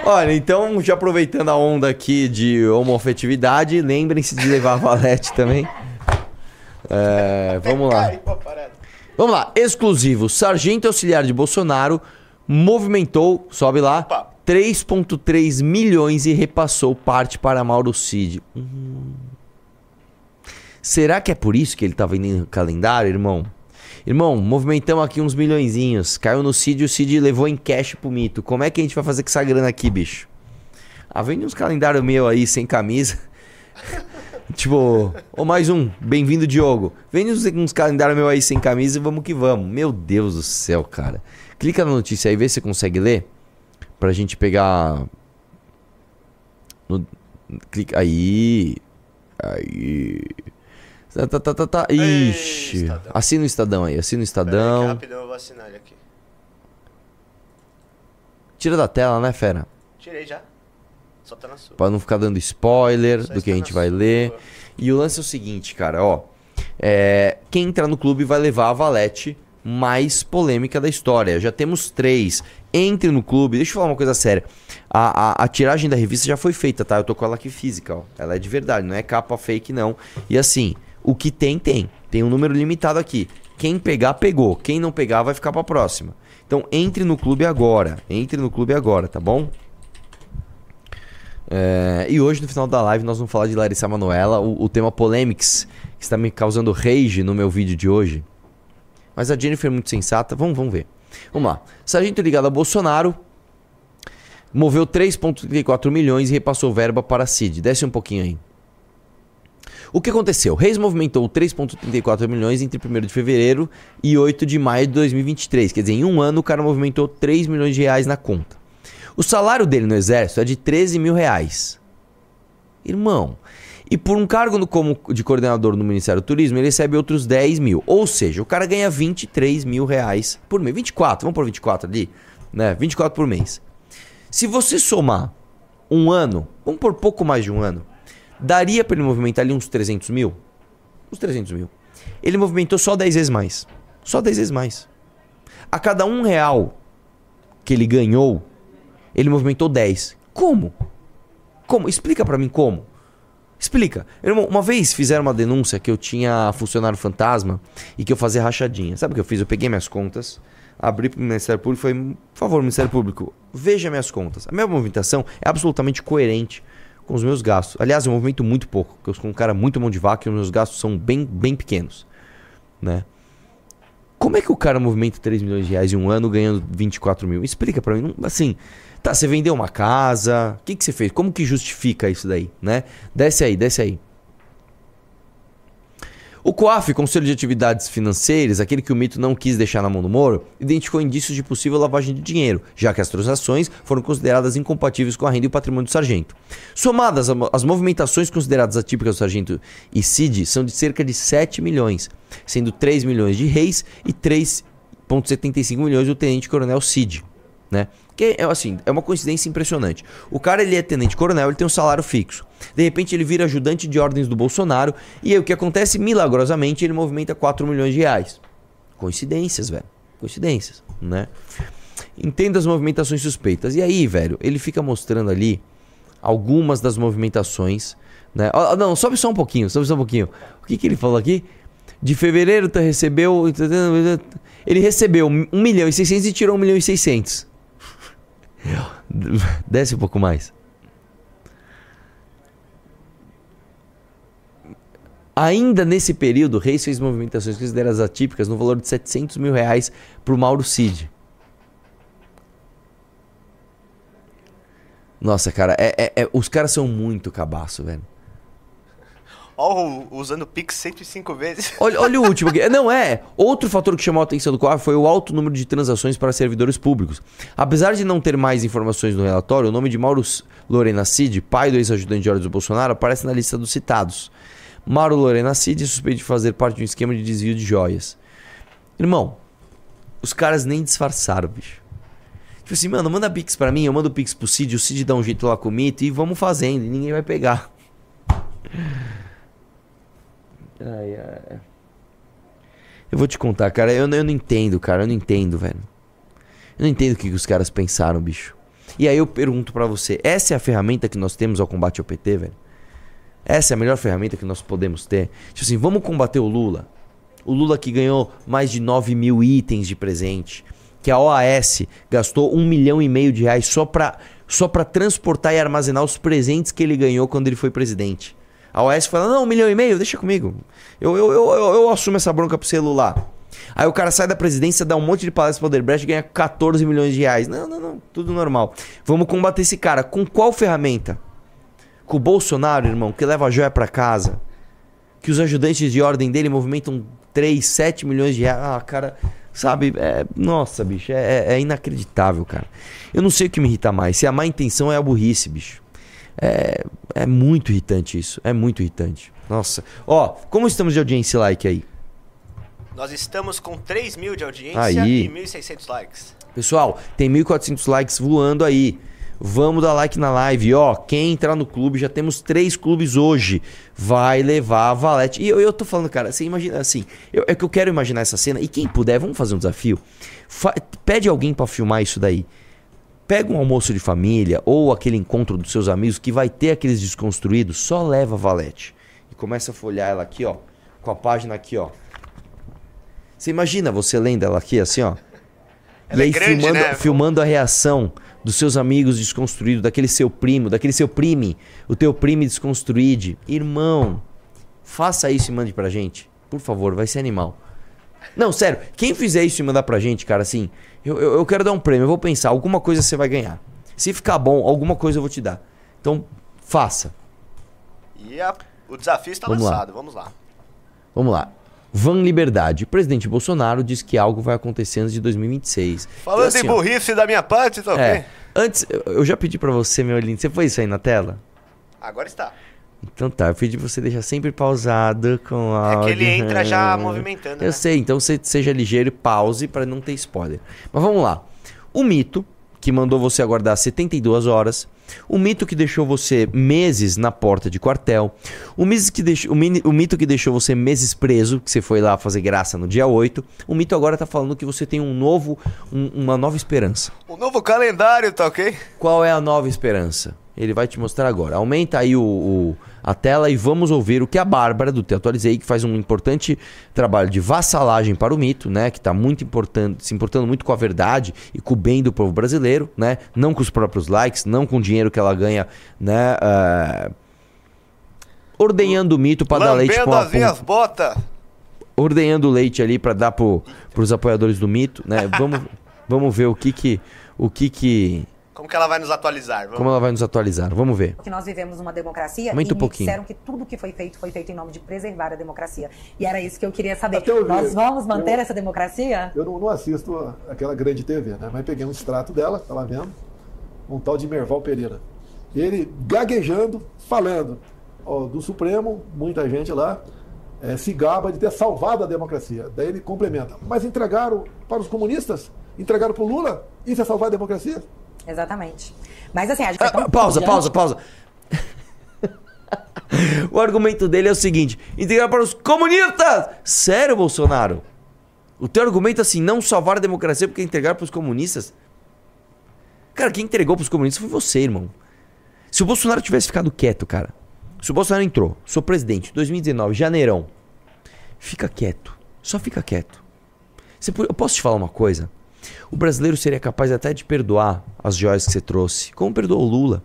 Olha, então, já aproveitando a onda aqui de homoafetividade, lembrem-se de levar a valete também. É, vamos lá. Vamos lá. Exclusivo. Sargento auxiliar de Bolsonaro movimentou, sobe lá, Opa. 3,3 milhões e repassou parte para Mauro Cid. Hum. Será que é por isso que ele tá vendendo calendário, irmão? Irmão, movimentamos aqui uns milhõezinhos. Caiu no Cid e o Cid levou em cash pro mito. Como é que a gente vai fazer com essa grana aqui, bicho? Ah, vende uns calendários meu aí sem camisa. tipo, ou mais um, bem-vindo Diogo. Vende uns, uns calendários meu aí sem camisa e vamos que vamos. Meu Deus do céu, cara. Clica na notícia aí, vê se você consegue ler. Pra gente pegar. No... Clica. Aí. Aí. Tá, tá, tá, tá, tá. Ixi. Estadão. Assina o Estadão aí, assina o aí, Estadão. rapidão eu vou assinar ele aqui. Tira da tela, né, fera? Tirei já. Só tá na sua. Pra não ficar dando spoiler Só do que a gente vai sua. ler. E o lance é o seguinte, cara, ó. É, quem entrar no clube vai levar a valete mais polêmica da história. Já temos três. Entre no clube. Deixa eu falar uma coisa séria. A, a- a tiragem da revista já foi feita, tá? Eu tô com ela aqui física, ó. Ela é de verdade, não é capa fake, não. E assim, o que tem, tem. Tem um número limitado aqui. Quem pegar, pegou. Quem não pegar, vai ficar pra próxima. Então, entre no clube agora. Entre no clube agora, tá bom? É, e hoje, no final da live, nós vamos falar de Larissa Manoela, o, o tema Polemics, que está me causando rage no meu vídeo de hoje. Mas a Jennifer é muito sensata, vamos, vamos ver. Vamos lá. Sargento ligado a Bolsonaro moveu 3,34 milhões e repassou verba para a CID. Desce um pouquinho aí. O que aconteceu? Reis movimentou 3,34 milhões entre 1 de fevereiro e 8 de maio de 2023. Quer dizer, em um ano o cara movimentou 3 milhões de reais na conta. O salário dele no exército é de 13 mil reais. Irmão. E por um cargo como de coordenador no Ministério do Turismo, ele recebe outros 10 mil. Ou seja, o cara ganha 23 mil reais por mês. 24, vamos por 24 ali? Né? 24 por mês. Se você somar um ano, vamos por pouco mais de um ano, daria para ele movimentar ali uns 300 mil? Uns 300 mil. Ele movimentou só 10 vezes mais. Só 10 vezes mais. A cada um real que ele ganhou, ele movimentou 10. Como? Como? Explica pra mim como. Explica. Uma vez fizeram uma denúncia que eu tinha funcionário fantasma e que eu fazia rachadinha. Sabe o que eu fiz? Eu peguei minhas contas, abri pro Ministério Público e falei, por favor, Ministério Público, veja minhas contas. A minha movimentação é absolutamente coerente com os meus gastos. Aliás, eu movimento muito pouco, porque eu sou um cara muito mão de vaca e os meus gastos são bem, bem pequenos. Né? Como é que o cara movimenta 3 milhões de reais em um ano ganhando 24 mil? Explica pra mim. Assim, tá, você vendeu uma casa, o que, que você fez? Como que justifica isso daí, né? Desce aí, desce aí. O COAF, Conselho de Atividades Financeiras, aquele que o mito não quis deixar na mão do Moro, identificou indícios de possível lavagem de dinheiro, já que as transações foram consideradas incompatíveis com a renda e o patrimônio do sargento. Somadas, as movimentações consideradas atípicas do sargento e CID são de cerca de 7 milhões, sendo 3 milhões de reis e 3,75 milhões do tenente-coronel CID. Né? Que é assim, é uma coincidência impressionante. O cara ele é tenente coronel, ele tem um salário fixo. De repente ele vira ajudante de ordens do Bolsonaro e aí o que acontece milagrosamente, ele movimenta 4 milhões de reais. Coincidências, velho. Coincidências, né? Entenda as movimentações suspeitas. E aí, velho, ele fica mostrando ali algumas das movimentações, né? Ó, não, sobe só um pouquinho, sobe só um pouquinho. O que que ele falou aqui? De fevereiro recebeu. Ele recebeu 1 milhão e 600 e tirou 1 milhão e 600. Desce um pouco mais. Ainda nesse período, o Reis fez movimentações consideradas atípicas no valor de 700 mil reais pro Mauro Cid. Nossa, cara, é, é- é- os caras são muito cabaço, velho. O- usando Pix 105 vezes. Olha, olha o último aqui. Não, é. Outro fator que chamou a atenção do COAF foi o alto número de transações para servidores públicos. Apesar de não ter mais informações no relatório, o nome de Mauro Lorena Cid, pai do ex-ajudante de ordens do Bolsonaro, aparece na lista dos citados. Mauro Lorena Cid é suspeito de fazer parte de um esquema de desvio de joias. Irmão, os caras nem disfarçaram, bicho. Tipo assim, mano, manda Pix pra mim, eu mando Pix pro Cid, o Cid dá um jeito lá com o mito e vamos fazendo, e ninguém vai pegar. Ai, ai. Eu vou te contar, cara, eu, eu não entendo, cara, eu não entendo, velho. Eu não entendo o que, os caras pensaram, bicho. E aí eu pergunto pra você, essa é a ferramenta que nós temos ao combate ao PT, velho? Essa é a melhor ferramenta que nós podemos ter? Tipo assim, vamos combater o Lula. O Lula que ganhou mais de 9 mil itens de presente. Que a OAS gastou um milhão e meio de reais só pra, só pra transportar e armazenar os presentes que ele ganhou quando ele foi presidente. A OAS fala, não, um milhão e meio, deixa comigo. Eu, eu, eu, eu, eu assumo essa bronca pro celular. Aí o cara sai da presidência, dá um monte de palestra pro Odebrecht e ganha 14 milhões de reais. Não, não, não, tudo normal. Vamos combater esse cara. Com qual ferramenta? Com o Bolsonaro, irmão, que leva a joia pra casa. Que os ajudantes de ordem dele movimentam 3, 7 milhões de reais. Ah, cara, sabe? É, nossa, bicho, é, é- é inacreditável, cara. Eu não sei o que me irrita mais. Se a má intenção é a burrice, bicho. É, é muito irritante isso. É muito irritante. Nossa. Ó, como estamos de audiência e like aí? Nós estamos com 3 mil de audiência Aí. e 1.600 likes. Pessoal, tem 1.400 likes voando aí. Vamos dar like na live. Ó, quem entrar no clube, já temos três clubes hoje. Vai levar a valete. E eu, eu tô falando, cara, você imagina assim. eu- é que eu quero imaginar essa cena. E quem puder, vamos fazer um desafio. Fa- pede alguém pra filmar isso daí. Pega um almoço de família ou aquele encontro dos seus amigos que vai ter aqueles desconstruídos. Só leva a valete. E começa a folhar ela aqui, ó. Com a página aqui, ó. Você imagina você lendo ela aqui, assim, ó. Ela e aí é grande, filmando, né? filmando a reação dos seus amigos desconstruídos, daquele seu primo, daquele seu prime, o teu prime desconstruído. Irmão, faça isso e mande pra gente. Por favor, vai ser animal. Não, sério, quem fizer isso e mandar pra gente, cara, assim, eu, eu, eu quero dar um prêmio, eu vou pensar, alguma coisa você vai ganhar. Se ficar bom, alguma coisa eu vou te dar. Então, faça. E a- o desafio está Vamos lá. lançado. Vamos lá. Vamos lá. Van Liberdade. O presidente Bolsonaro diz que algo vai acontecer antes de 2026. Falando Então, assim, em ó, burrice da minha parte, tá ok? É. Antes, eu- já pedi pra você, meu lindo. Você foi isso aí na tela? Agora está. Então tá, eu pedi pra você deixar sempre pausado com a. É que ele entra já movimentando, Eu né? sei, então você seja ligeiro e pause pra não ter spoiler. Mas vamos lá. O mito que mandou você aguardar 72 horas, o mito que deixou você meses na porta de quartel, o, que deixou, o, mito que deixou você meses preso, que você foi lá fazer graça no dia 8, o mito agora tá falando que você tem um novo, um- uma nova esperança. O novo calendário, tá ok? Qual é a nova esperança? Ele vai te mostrar agora. Aumenta aí o, o- a tela e vamos ouvir o que a Bárbara do Te Atualizei, que faz um importante trabalho de vassalagem para o mito, né? Que está muito importante, se importando muito com a verdade e com o bem do povo brasileiro, né? Não com os próprios likes, não com o dinheiro que ela ganha, né? eh, ordenhando o mito para dar leite Lambendo com a as minhas botas. ordenhando leite ali para dar pro, pros apoiadores do mito, né? Vamos, vamos ver o que que o que que Como que ela vai nos atualizar? Vamos. como ela vai nos atualizar. Vamos ver. que nós vivemos uma democracia Aumenta e pouquinho. disseram que tudo que foi feito foi feito em nome de preservar a democracia. E era isso que eu queria saber. Eu vi. Nós vamos manter Eu- essa democracia? Eu não, não assisto aquela grande TV, né? Mas peguei um extrato dela, tá lá vendo? Um tal de Merval Pereira. Ele gaguejando, falando ó, do Supremo, muita gente lá eh, se gaba de ter salvado a democracia. Daí ele complementa. Mas entregaram para os comunistas? Entregaram para o Lula? Isso é salvar a democracia? Exatamente. Mas assim, a gente foi Ah, tão pausa, diante- pausa, pausa. o argumento dele é o seguinte: integrar para os comunistas! Sério, Bolsonaro? O teu argumento é assim, não salvar a democracia porque entregar para os comunistas? Cara, quem entregou para os comunistas foi você, irmão. Se o Bolsonaro tivesse ficado quieto, cara. Se o Bolsonaro entrou, sou presidente, 2019, janeirão. Fica quieto. Só fica quieto. Você eu posso te falar uma coisa? O brasileiro seria capaz até de perdoar as joias que você trouxe, como perdoou o Lula,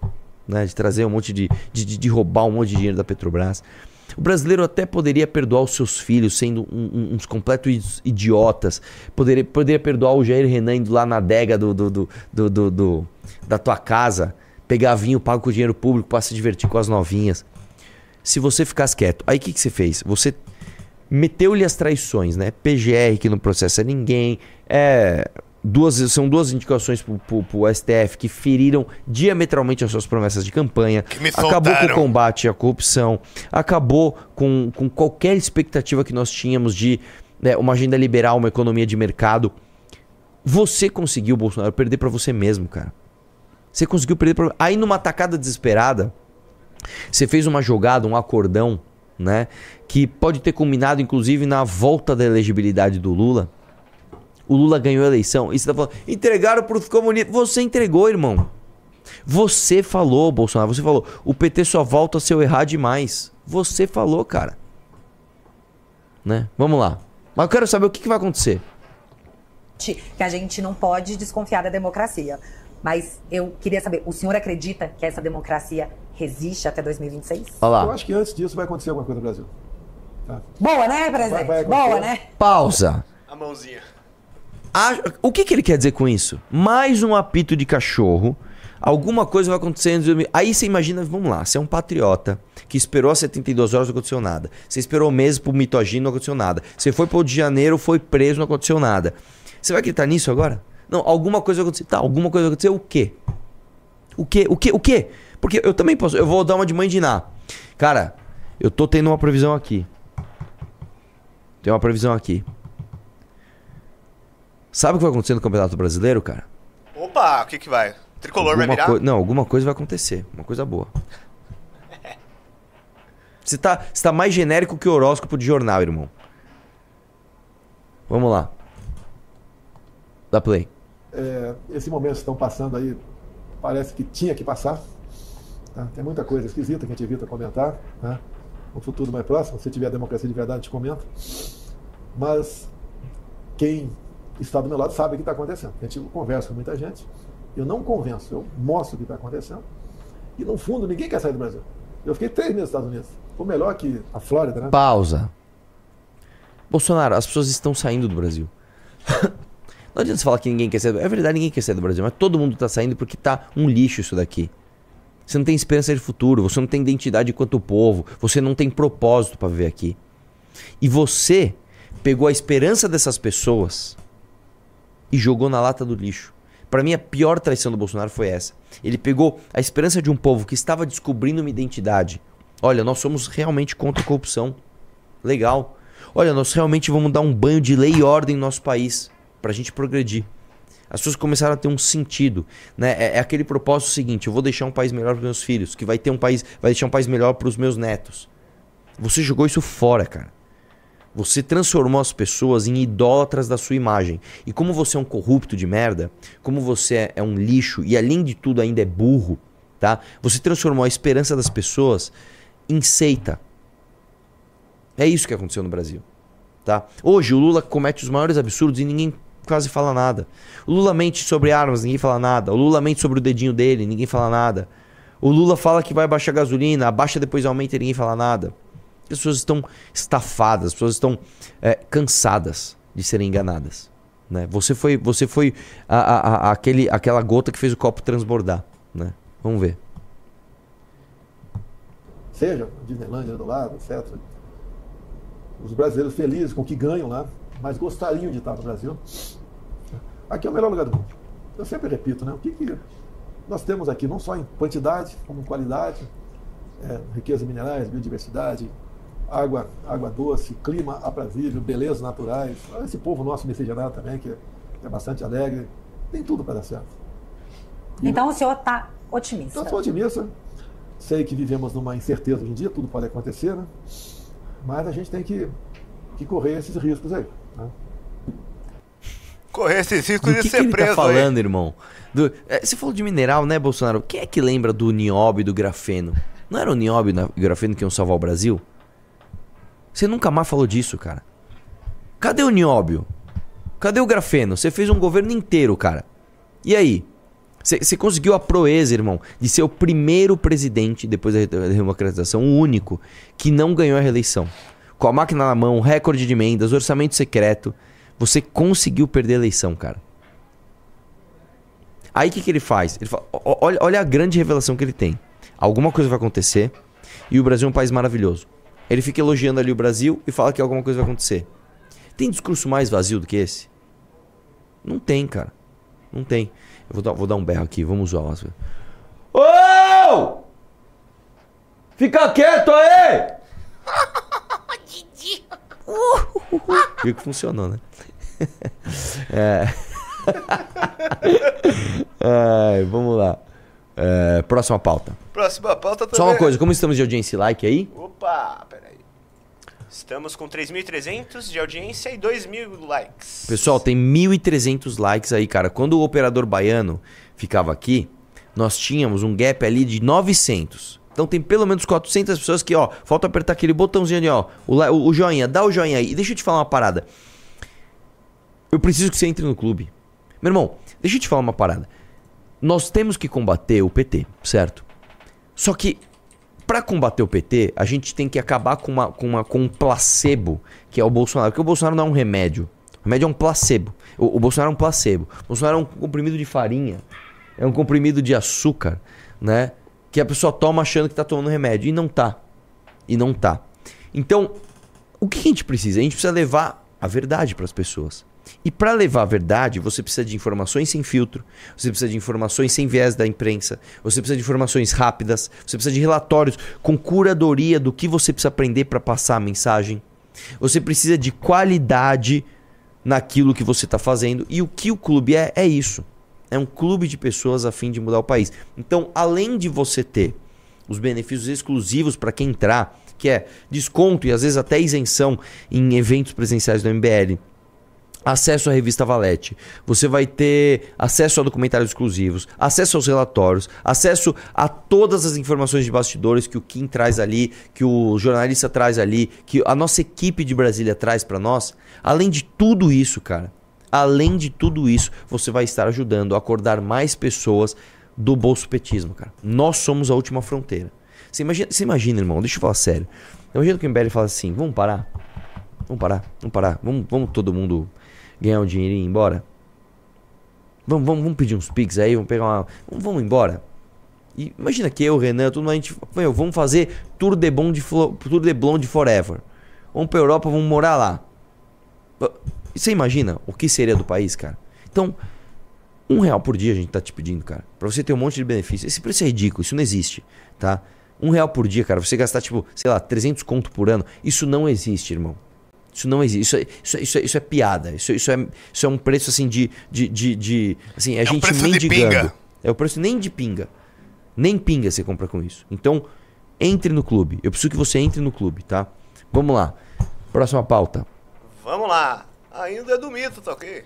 né? De trazer um monte de, de, de- roubar um monte de dinheiro da Petrobras. O brasileiro até poderia perdoar os seus filhos sendo um- um- uns completos idiotas. Poderia, poderia perdoar o Jair Renan indo lá na adega do, do- do- do- da tua casa, pegar vinho pago com dinheiro público para se divertir com as novinhas. Se você ficasse quieto, aí o que, que você fez? Você meteu-lhe as traições, né? PGR que não processa ninguém, é duas são duas indicações pro, pro, pro STF que feriram diametralmente as suas promessas de campanha, acabou com o combate à corrupção, acabou com, com qualquer expectativa que nós tínhamos de né, uma agenda liberal, uma economia de mercado. Você conseguiu, Bolsonaro, perder pra você mesmo, cara. Você conseguiu perder pra... Aí numa tacada desesperada, você fez uma jogada, um acordão, né? Que pode ter culminado, inclusive, na volta da elegibilidade do Lula. O Lula ganhou a eleição. E você tá falando, entregaram pros comunistas. Você entregou, irmão. Você falou, Bolsonaro. Você falou, o PT só volta se eu errar demais. Você falou, cara. Né? Vamos lá. Mas eu quero saber o que, que vai acontecer. que a gente não pode desconfiar da democracia. Mas eu queria saber, o senhor acredita que essa democracia resiste até 2026? Olha Eu acho que antes disso vai acontecer alguma coisa no Brasil. Tá? Boa, né, presidente? Vai- vai Boa, né? Pausa. A mãozinha. A- O que, que ele quer dizer com isso? Mais um apito de cachorro. Alguma coisa vai acontecer. em 2000. Aí você imagina, vamos lá, você é um patriota que esperou as 72 horas, não aconteceu nada. Você esperou meses pro mitogênio, não aconteceu nada. Você foi pro Rio de Janeiro, foi preso, não aconteceu nada. Você vai acreditar nisso agora? Não, alguma coisa vai acontecer. Tá, alguma coisa vai acontecer, o quê? O quê? O quê? O quê? Porque eu também posso. Eu vou dar uma de mãe de Ná. Cara, eu tô tendo uma previsão aqui. Tem uma previsão aqui. Sabe o que vai acontecer no Campeonato Brasileiro, cara? Opa, o que que vai? Tricolor vai Alguma virar? coi- Não, alguma coisa vai acontecer. Uma coisa boa. Você tá, você tá mais genérico que o horóscopo de jornal, irmão. Vamos lá. Dá play. É, esse momento que estão passando aí, parece que tinha que passar. tá? Tem muita coisa esquisita que a gente evita comentar. Né? No futuro mais próximo, se tiver democracia de verdade, a gente comenta. Mas quem está do meu lado sabe o que está acontecendo. A gente conversa com muita gente. Eu não convenço, eu mostro o que está acontecendo. E no fundo, ninguém quer sair do Brasil. Eu fiquei três meses nos Estados Unidos. Foi melhor que a Flórida, né? Pausa. Bolsonaro, as pessoas estão saindo do Brasil. Não adianta você falar que ninguém quer sair do É verdade, ninguém quer sair do Brasil, mas todo mundo tá saindo porque tá um lixo isso daqui. Você não tem esperança de futuro, você não tem identidade enquanto povo, você não tem propósito pra viver aqui. E você pegou a esperança dessas pessoas e jogou na lata do lixo. Pra mim, a pior traição do Bolsonaro foi essa. Ele pegou a esperança de um povo que estava descobrindo uma identidade. Olha, nós somos realmente contra a corrupção. Legal. Olha, nós realmente vamos dar um banho de lei e ordem no nosso país pra gente progredir. As pessoas começaram a ter um sentido, né? É, é aquele propósito seguinte: eu vou deixar um país melhor para meus filhos, que vai ter um país, vai deixar um país melhor para os meus netos. Você jogou isso fora, cara. Você transformou as pessoas em idólatras da sua imagem. E como você é um corrupto de merda, como você é, um lixo e além de tudo ainda é burro, tá? Você transformou a esperança das pessoas em seita. É isso que aconteceu no Brasil, tá? Hoje o Lula comete os maiores absurdos e ninguém quase fala nada. O Lula mente sobre armas, ninguém fala nada. O Lula mente sobre o dedinho dele, ninguém fala nada. O Lula fala que vai baixar a gasolina, abaixa depois aumenta e ninguém fala nada. As pessoas estão estafadas, as pessoas estão é, cansadas de serem enganadas. Né? Você foi, você foi a, a, a, aquele, aquela gota que fez o copo transbordar. Né? Vamos ver. Seja Disneylandia do lado, etc. Os brasileiros felizes com o que ganham lá, mas gostariam de estar no Brasil. Aqui é o melhor lugar do mundo. Eu sempre repito, né? O que, que nós temos aqui, não só em quantidade, como em qualidade, é, riqueza minerais, biodiversidade, água, água doce, clima aprazível, belezas naturais. Esse povo nosso miscigenado também, que é bastante alegre, tem tudo para dar certo. E então o senhor está otimista? Eu estou otimista. Sei que vivemos numa incerteza hoje em dia, tudo pode acontecer, né? Mas a gente tem que, que correr esses riscos aí. Né? Correr esses riscos de que, ser que ele preso tá falando, aí. irmão? Do- é, você falou de mineral, né, Bolsonaro? Quem é que lembra do nióbio e do grafeno? Não era o nióbio e o grafeno que iam salvar o Brasil? Você nunca mais falou disso, cara. Cadê o nióbio? Cadê o grafeno? Você fez um governo inteiro, cara. E aí? Você conseguiu a proeza, irmão, de ser o primeiro presidente, depois da democratização, o único, que não ganhou a reeleição. Com a máquina na mão, recorde de emendas, orçamento secreto, você conseguiu perder a eleição, cara. Aí o que, que ele faz? Ele fala, "Ó- ó- olha, olha a grande revelação que ele tem. Alguma coisa vai acontecer e o Brasil é um país maravilhoso. Ele fica elogiando ali o Brasil e fala que alguma coisa vai acontecer. Tem discurso mais vazio do que esse? Não tem, cara. Não tem. Eu vou dar, vou dar um berro aqui, vamos o Ô! Fica quieto aí! Viu que funcionou, né? é. Ai, vamos lá. É, próxima pauta. Próxima pauta também. Só uma coisa, como estamos de audiência e like aí? Opa, peraí. Estamos com 3.300 de audiência e 2.000 likes. Pessoal, tem 1.300 likes aí, cara. Quando o operador baiano ficava aqui, nós tínhamos um gap ali de 900. Então tem pelo menos 400 pessoas que, ó, falta apertar aquele botãozinho ali, ó, o, o, o joinha, dá o joinha aí. E deixa eu te falar uma parada. Eu preciso que você entre no clube. Meu irmão, deixa eu te falar uma parada. Nós temos que combater o PT, certo? Só que Pra combater o PT, a gente tem que acabar com, uma, com, uma, com um placebo, que é o Bolsonaro. Porque o Bolsonaro não é um remédio. O remédio é um placebo. O, o Bolsonaro é um placebo. O Bolsonaro é um comprimido de farinha. É um comprimido de açúcar, né? Que a pessoa toma achando que tá tomando remédio. E não tá. E não tá. Então, o que a gente precisa? A gente precisa levar a verdade para as pessoas. E para levar a verdade, você precisa de informações sem filtro, você precisa de informações sem viés da imprensa, você precisa de informações rápidas, você precisa de relatórios com curadoria do que você precisa aprender para passar a mensagem. Você precisa de qualidade naquilo que você está fazendo. E o que o clube é, é isso. É um clube de pessoas a fim de mudar o país. Então, além de você ter os benefícios exclusivos para quem entrar, que é desconto e às vezes até isenção em eventos presenciais do MBL, acesso à revista Valete, você vai ter acesso a documentários exclusivos, acesso aos relatórios, acesso a todas as informações de bastidores que o Kim traz ali, que o jornalista traz ali, que a nossa equipe de Brasília traz para nós. Além de tudo isso, cara, além de tudo isso, você vai estar ajudando a acordar mais pessoas do bolsopetismo, cara. Nós somos a última fronteira. Você imagina, você imagina, irmão, deixa eu falar sério. Imagina que o MBL fala assim: vamos parar? Vamos parar, vamos parar, vamos, vamos todo mundo ganhar um dinheirinho e ir embora? Vamos, vamos, vamos pedir uns pics aí, vamos pegar uma. Vamos, vamos embora? E imagina que eu, Renan, tudo a gente. Meu, vamos fazer Tour de, Blonde, Flo- Tour de Blonde Forever. Vamos pra Europa, vamos morar lá. Você imagina o que seria do país, cara? Então, Um real por dia a gente tá te pedindo, cara. Pra você ter um monte de benefício. Esse preço é ridículo, isso não existe, tá? Um real por dia, cara. Você gastar, tipo, sei lá, 300 conto por ano. Isso não existe, irmão. Isso não existe. Isso é, isso é, isso é, isso é piada. Isso, isso, é, isso é um preço, assim, de... de, de, de assim, é, a um gente preço de mendigando. pinga. É o preço nem de pinga. Nem pinga você compra com isso. Então, entre no clube. Eu preciso que você entre no clube, tá? Vamos lá. Próxima pauta. Vamos lá. Ainda é do mito, tá ok?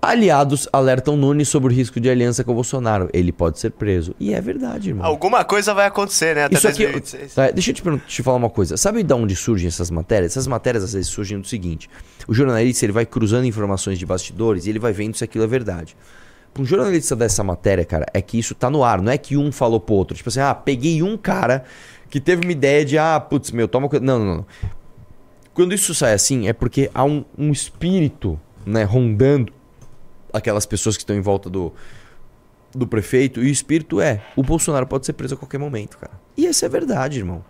Aliados alertam Nunes sobre o risco de aliança com Bolsonaro. Ele pode ser preso. E é verdade, irmão. Alguma coisa vai acontecer, né? Até Isso aqui, 2026. tá, deixa eu te, te falar uma coisa. Sabe de onde surgem essas matérias? Essas matérias às vezes surgem do seguinte: o jornalista ele vai cruzando informações de bastidores e ele vai vendo se aquilo é verdade. Para um jornalista dessa matéria, cara, é que isso tá no ar. Não é que um falou pro outro. Tipo assim, ah, peguei um cara que teve uma ideia de, ah, putz, meu, toma. Não, não, não. Quando isso sai assim, é porque há um, um espírito, né, rondando aquelas pessoas que estão em volta do, do prefeito, e o espírito é: o Bolsonaro pode ser preso a qualquer momento, cara. E essa é verdade, irmão.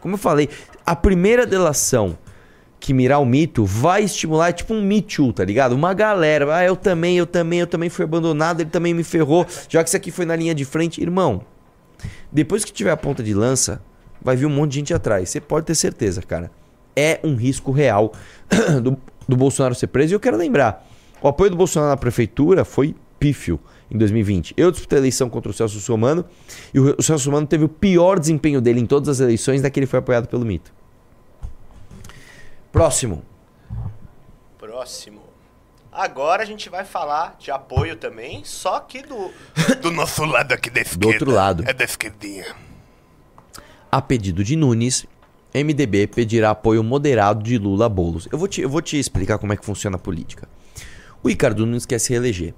Como eu falei, a primeira delação que mirar o mito vai estimular, é tipo um Me Too, tá ligado? Uma galera, ah, eu também, eu também, eu também fui abandonado, ele também me ferrou, já que isso aqui foi na linha de frente. Irmão, depois que tiver a ponta de lança, vai vir um monte de gente atrás. Você pode ter certeza, cara. É um risco real do, do Bolsonaro ser preso. E eu quero lembrar: o apoio do Bolsonaro na prefeitura foi pífio em 2020. Eu disputei a eleição contra o Celso Somano e o, Celso Somano teve o pior desempenho dele em todas as eleições da que ele foi apoiado pelo mito. Próximo. Próximo. Agora a gente vai falar de apoio também, só que do, do nosso lado aqui da esquerda. outro lado. É da esquerdinha. A pedido de Nunes, MDB pedirá apoio moderado de Lula a Boulos. Eu vou, te, eu vou te explicar como é que funciona a política. O Ricardo Nunes quer se reeleger.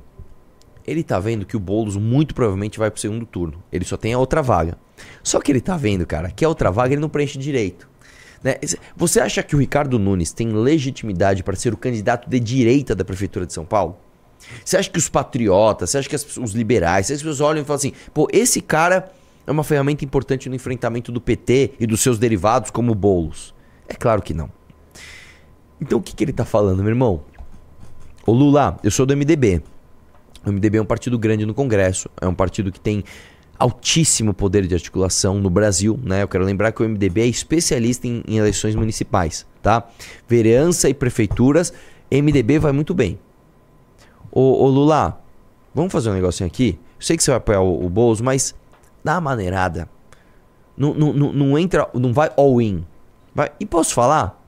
Ele tá vendo que o Boulos muito provavelmente vai pro segundo turno. Ele só tem a outra vaga. Só que ele tá vendo, cara, que a outra vaga ele não preenche direito. Né? Você acha que o Ricardo Nunes tem legitimidade para ser o candidato de direita da Prefeitura de São Paulo? Você acha que os patriotas, você acha que as- os liberais, você acha que as pessoas olham e falam assim, pô, esse cara é uma ferramenta importante no enfrentamento do PT e dos seus derivados como o Boulos? É claro que não. Então o que, que ele tá falando, meu irmão? Ô Lula, eu sou do MDB. O MDB é um partido grande no Congresso, é um partido que tem altíssimo poder de articulação no Brasil, né? Eu quero lembrar que o MDB é especialista em, em eleições municipais, tá? Vereança e prefeituras, MDB vai muito bem. Ô, ô Lula, vamos fazer um negocinho aqui? Eu sei que você vai apoiar o, o mas dá uma maneirada. Não, não entra, não vai all in. Vai. E posso falar?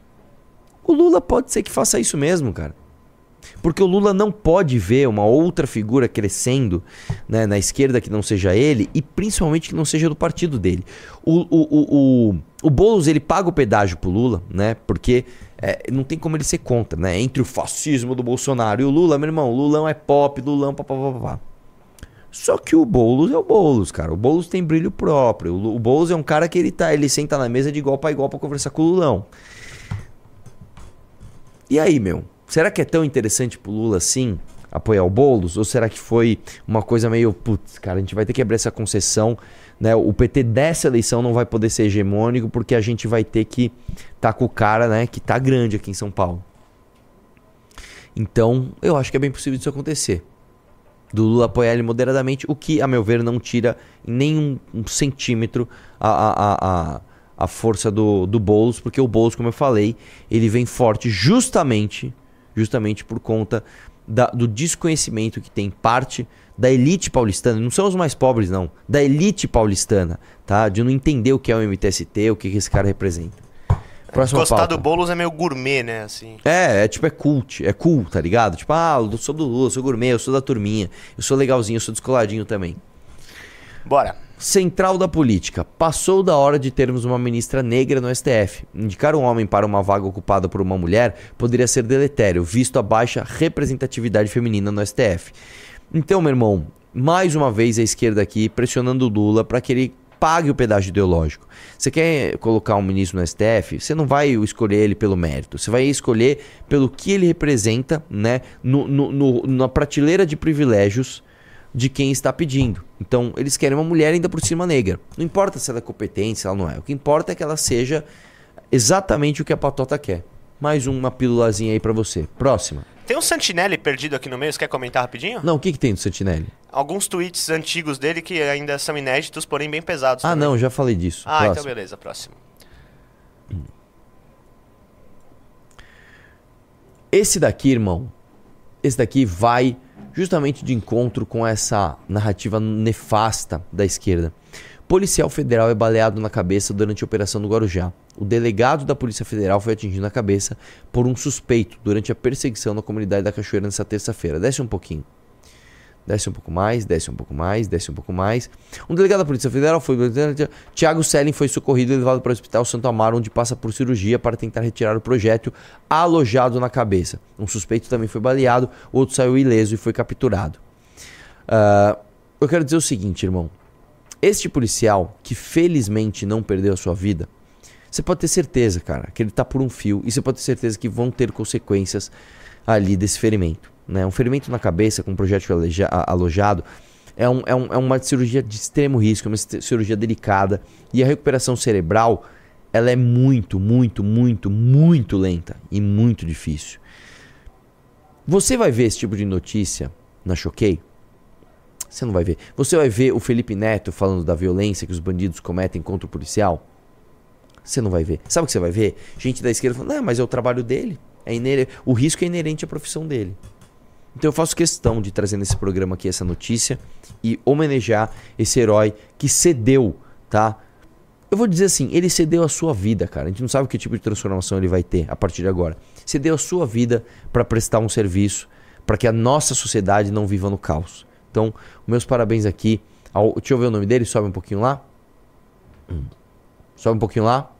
O Lula pode ser que faça isso mesmo, cara. Porque o Lula não pode ver uma outra figura crescendo né, na esquerda que não seja ele e principalmente que não seja do partido dele. O, o, o, o, o Boulos ele paga o pedágio pro Lula, né? Porque é, não tem como ele ser contra, né? Entre o fascismo do Bolsonaro e o Lula, meu irmão, o Lulão é pop, Lulão papapá. Só que o Boulos é o Boulos, cara. O Boulos tem brilho próprio. O Boulos é um cara que ele tá, ele senta na mesa de igual para igual para conversar com o Lulão. E aí, meu? Será que é tão interessante pro Lula assim apoiar o Boulos? Ou será que foi uma coisa meio, putz, cara, a gente vai ter que abrir essa concessão, né? O PT dessa eleição não vai poder ser hegemônico porque a gente vai ter que tá com o cara, né, que tá grande aqui em São Paulo. Então, eu acho que é bem possível disso acontecer. Do Lula apoiar ele moderadamente, o que, a meu ver, não tira em nenhum um centímetro a, a, a, a, a força do, do Boulos, porque o Boulos, como eu falei, ele vem forte justamente, justamente por conta da- do desconhecimento que tem parte da elite paulistana, não são os mais pobres não, da elite paulistana, tá? De não entender o que é o MTST, o que que esse cara representa. Próxima Gostar pauta. do Boulos é meio gourmet, né? Assim. É, é tipo, é cult, é cool, tá ligado? Tipo, ah, eu sou do Lula, eu sou gourmet, eu sou da turminha, eu sou legalzinho, eu sou descoladinho também. Bora. Central da política. Passou da hora de termos uma ministra negra no STF. Indicar um homem para uma vaga ocupada por uma mulher poderia ser deletério, visto a baixa representatividade feminina no STF. Então, meu irmão, mais uma vez a esquerda aqui pressionando o Lula para que ele pague o pedágio ideológico. Você quer colocar um ministro no STF? Você não vai escolher ele pelo mérito. Você vai escolher pelo que ele representa, né, no, no- no- na prateleira de privilégios de quem está pedindo. Então, eles querem uma mulher ainda por cima negra. Não importa se ela é competente, se ela não é. O que importa é que ela seja exatamente o que a patota quer. Mais uma pílulazinha aí pra você. Próxima. Tem um Santinelli perdido aqui no meio, você quer comentar rapidinho? Não, o que, que tem do Sentinelli? Alguns tweets antigos dele que ainda são inéditos, porém bem pesados. Ah, também. não, já falei disso. Ah, então Próximo. beleza, próximo. Esse daqui, irmão, esse daqui vai justamente de encontro com essa narrativa nefasta da esquerda. Policial federal é baleado na cabeça durante a operação do Guarujá. O delegado da Polícia Federal foi atingido na cabeça por um suspeito durante a perseguição na comunidade da Cachoeira nessa terça-feira. Desce um pouquinho. Desce um pouco mais, desce um pouco mais, desce um pouco mais. Um delegado da Polícia Federal foi. Tiago Selling foi socorrido e levado para o Hospital Santo Amaro, onde passa por cirurgia para tentar retirar o projétil alojado na cabeça. Um suspeito também foi baleado, outro saiu ileso e foi capturado. Ah, eu quero dizer o seguinte, irmão. Este policial, que felizmente não perdeu a sua vida, você pode ter certeza, cara, que ele tá por um fio e você pode ter certeza que vão ter consequências ali desse ferimento. Né? Um ferimento na cabeça com um projétil alojado é, um- é um- é uma cirurgia de extremo risco, é uma ci- cirurgia delicada e a recuperação cerebral ela é muito, muito, muito, muito lenta e muito difícil. Você vai ver esse tipo de notícia na Choquei? Você não vai ver. Você vai ver o Felipe Neto falando da violência que os bandidos cometem contra o policial? Você não vai ver. Sabe o que você vai ver? Gente da esquerda falando, não, mas é o trabalho dele. É inere... O risco é inerente à profissão dele. Então eu faço questão de trazer nesse programa aqui essa notícia e homenagear esse herói que cedeu, tá? Eu vou dizer assim, ele cedeu a sua vida, cara. A gente não sabe que tipo de transformação ele vai ter a partir de agora. Cedeu a sua vida para prestar um serviço, para que a nossa sociedade não viva no caos. Então, meus parabéns aqui. Ao... Deixa eu ver o nome dele, sobe um pouquinho lá. Hum. Sobe um pouquinho lá.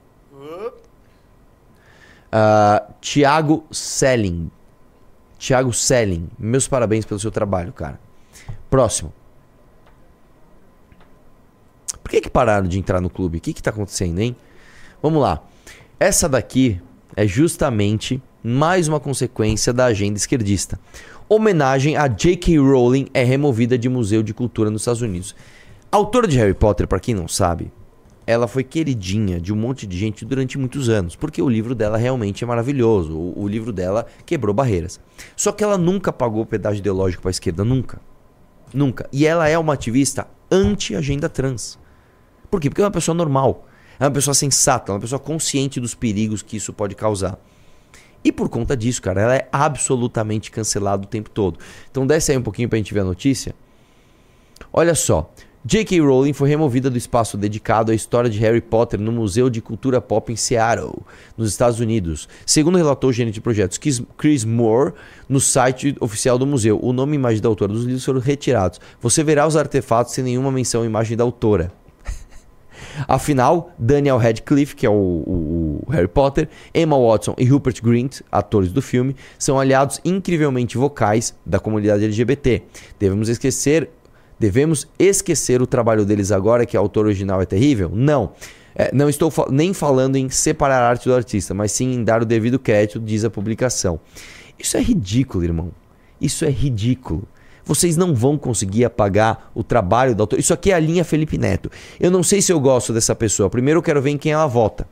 Ah, Tiago Selling. Tiago Selling. Meus parabéns pelo seu trabalho, cara. Próximo. Por que, que pararam de entrar no clube? O que, que tá acontecendo, hein? Vamos lá. Essa daqui é justamente mais uma consequência da agenda esquerdista. Homenagem a J.K. Rowling é removida de Museu de Cultura nos Estados Unidos. Autora de Harry Potter, para quem não sabe, ela foi queridinha de um monte de gente durante muitos anos, porque o livro dela realmente é maravilhoso. O, o livro dela quebrou barreiras. Só que ela nunca pagou pedágio ideológico para a esquerda, nunca. Nunca. E ela é uma ativista anti-agenda trans. Por quê? Porque é uma pessoa normal. É uma pessoa sensata, é uma pessoa consciente dos perigos que isso pode causar. E por conta disso, cara, ela é absolutamente cancelada o tempo todo. Então desce aí um pouquinho pra gente ver a notícia. Olha só. J.K. Rowling foi removida do espaço dedicado à história de Harry Potter no Museu de Cultura Pop em Seattle, nos Estados Unidos. Segundo relatou o gerente de projetos Chris- Moore no site oficial do museu, o nome e imagem da autora dos livros foram retirados. Você verá os artefatos sem nenhuma menção à imagem da autora. Afinal, Daniel Radcliffe, que é o, o- o Harry Potter, Emma Watson e Rupert Grint, atores do filme, são aliados incrivelmente vocais da comunidade LGBT. Devemos esquecer, devemos esquecer o trabalho deles agora que o autor original é terrível? Não. É, não estou fa- nem falando em separar a arte do artista, mas sim em dar o devido crédito, diz a publicação. Isso é ridículo, irmão. Isso é ridículo. Vocês não vão conseguir apagar o trabalho do autor. Isso aqui é a linha Felipe Neto. Eu não sei se eu gosto dessa pessoa. Primeiro eu quero ver em quem ela vota.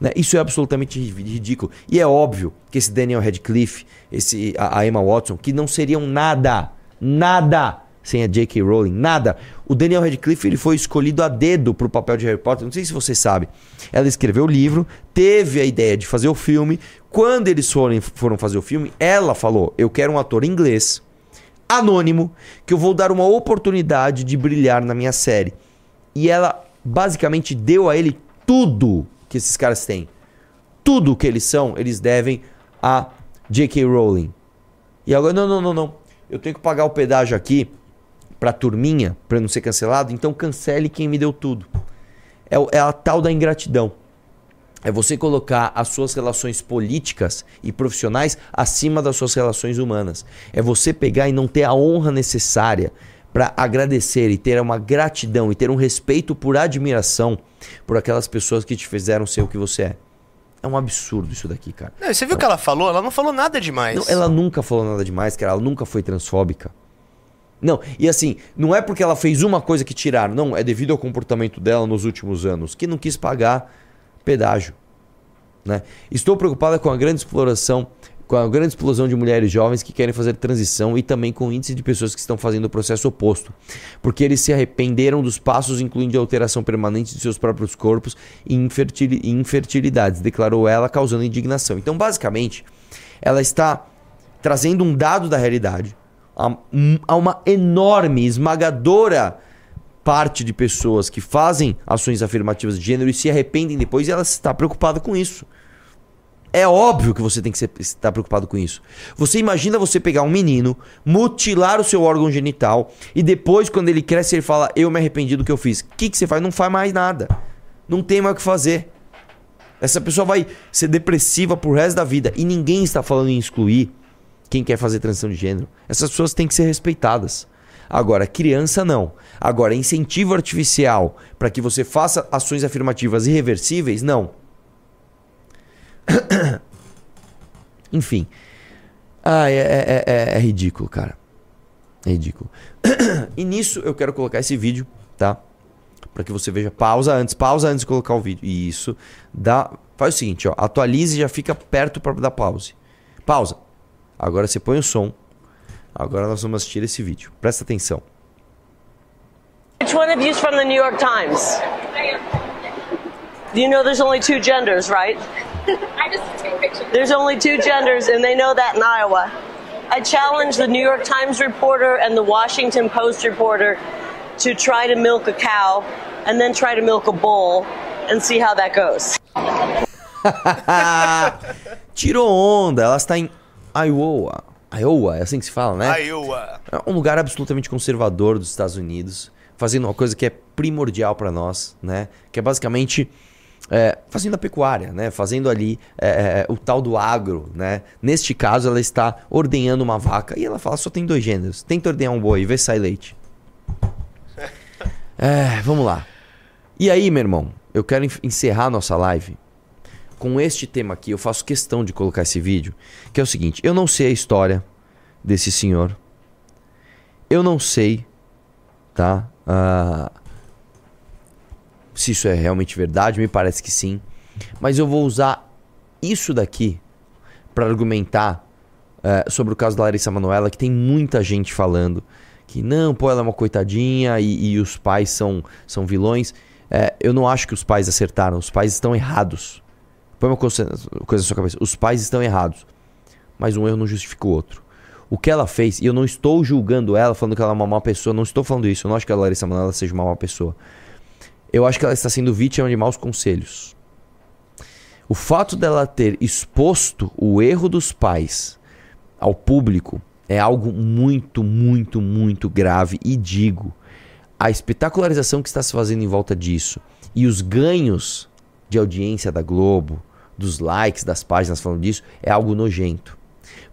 né? Isso é absolutamente ri- ridículo. E é óbvio que esse Daniel Radcliffe, esse, a, a Emma Watson, que não seriam nada, nada sem a J.K. Rowling, nada. O Daniel Radcliffe ele foi escolhido a dedo pro papel de Harry Potter. Não sei se você sabe. Ela escreveu o livro, teve a ideia de fazer o filme. Quando eles foram, foram fazer o filme, ela falou: Eu quero um ator inglês anônimo que eu vou dar uma oportunidade de brilhar na minha série. E ela basicamente deu a ele tudo que esses caras têm. Tudo que eles são, eles devem a J.K. Rowling. E agora, não, não, não, não. Eu tenho que pagar o pedágio aqui pra turminha, pra não ser cancelado, então cancele quem me deu tudo. É, é a tal da ingratidão. É você colocar as suas relações políticas e profissionais acima das suas relações humanas. É você pegar e não ter a honra necessária para agradecer e ter uma gratidão e ter um respeito por admiração por aquelas pessoas que te fizeram ser o que você é. É um absurdo isso daqui, cara. Não, você viu o que ela falou? Ela não falou nada demais. Não, ela nunca falou nada demais, cara. Ela nunca foi transfóbica. Não, e assim, não é porque ela fez uma coisa que tiraram, não, é devido ao comportamento dela nos últimos anos, que não quis pagar pedágio. Né? Estou preocupada com a grande exploração com a grande explosão de mulheres jovens que querem fazer transição e também com o índice de pessoas que estão fazendo o processo oposto, porque eles se arrependeram dos passos, incluindo a alteração permanente de seus próprios corpos e infertil- infertilidades, declarou ela, causando indignação. Então, basicamente, ela está trazendo um dado da realidade a, um- uma enorme, esmagadora parte de pessoas que fazem ações afirmativas de gênero e se arrependem depois e ela está preocupada com isso. É óbvio que você tem que estar preocupado com isso. Você imagina você pegar um menino, mutilar o seu órgão genital e depois, quando ele cresce, ele fala: Eu me arrependi do que eu fiz. O que, que você faz? Não faz mais nada. Não tem mais o que fazer. Essa pessoa vai ser depressiva pro resto da vida. E ninguém está falando em excluir quem quer fazer transição de gênero. Essas pessoas têm que ser respeitadas. Agora, criança não. Agora, incentivo artificial para que você faça ações afirmativas irreversíveis, não. Enfim. Ah, é, é- é- é ridículo, cara. É ridículo. e nisso eu quero colocar esse vídeo, tá? Pra que você veja. Pausa antes, pausa antes de colocar o vídeo. E isso dá. Faz o seguinte, ó. Atualize e já fica perto para dar pause. Pausa. Agora você põe o som. Agora nós vamos assistir esse vídeo. Presta atenção. Which one of you's from the New York Times? You know there's only two genders, right? I just take pictures. There's only two genders, and they know that in Iowa. I challenge the New York Times reporter and the Washington Post reporter to try to milk a cow and then try to milk a bull and see how that goes. Tirou onda. Ela está em Iowa. Iowa, é assim que se fala, né? Iowa. É um lugar absolutamente conservador dos Estados Unidos, fazendo uma coisa que é primordial para nós, né? Que é basicamente é, fazendo a pecuária, né? Fazendo ali é, é, o tal do agro, né? Neste caso, ela está ordenhando uma vaca e ela fala só tem dois gêneros. Tenta ordenhar um boi, vê se sai leite. É, vamos lá. E aí, meu irmão, eu quero en- encerrar nossa live com este tema aqui. Eu faço questão de colocar esse vídeo, que é o seguinte: eu não sei a história desse senhor. Eu não sei, tá? Ah, se isso é realmente verdade, me parece que sim. Mas eu vou usar isso daqui para argumentar eh, sobre o caso da Larissa Manoela, que tem muita gente falando que não, pô, ela é uma coitadinha e, e os pais são, são vilões. Eh, eu não acho que os pais acertaram, os pais estão errados. Põe uma coisa, na sua cabeça: os pais estão errados, mas um erro não justifica o outro. O que ela fez, e eu não estou julgando ela, falando que ela é uma má pessoa, não estou falando isso, eu não acho que a Larissa Manoela seja uma má pessoa. Eu acho que ela está sendo vítima de maus conselhos. O fato dela ter exposto o erro dos pais ao público é algo muito, muito, muito grave. E digo, a espetacularização que está se fazendo em volta disso e os ganhos de audiência da Globo, dos likes das páginas falando disso, é algo nojento.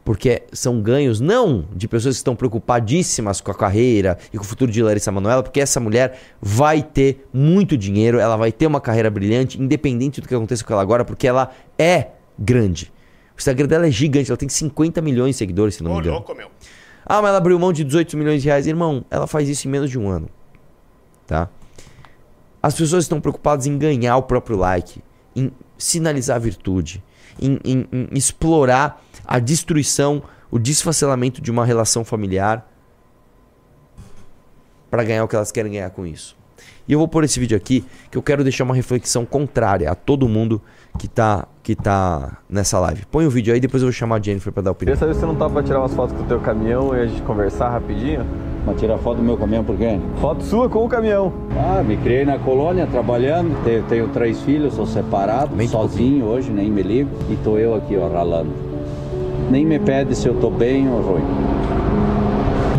Porque são ganhos não de pessoas que estão preocupadíssimas com a carreira e com o futuro de Larissa Manoela, porque essa mulher vai ter muito dinheiro, ela vai ter uma carreira brilhante, independente do que aconteça com ela agora, porque ela é grande. O Instagram dela é gigante, ela tem 50 milhões de seguidores, se não me engano. louco, meu. Ah, mas ela abriu mão de 18 milhões de reais. Irmão, ela faz isso em menos de um ano. Tá? As pessoas estão preocupadas em ganhar o próprio like, em sinalizar virtude, em, em- em explorar a destruição, o desfacelamento de uma relação familiar para ganhar o que elas querem ganhar com isso. E eu vou pôr esse vídeo aqui que eu quero deixar uma reflexão contrária a todo mundo que tá, que tá nessa live. Põe o vídeo aí, depois eu vou chamar a Jennifer para dar opinião. Queria saber se você não tava pra tirar umas fotos com o teu caminhão e a gente conversar rapidinho. Mas tirar foto do meu caminhão por quê? Foto sua com o caminhão. Ah, me criei na colônia trabalhando, tenho, tenho três filhos, sou separado, Bem sozinho hoje, nem me ligo. E tô eu aqui, ó, ralando. Nem me pede se eu tô bem ou ruim.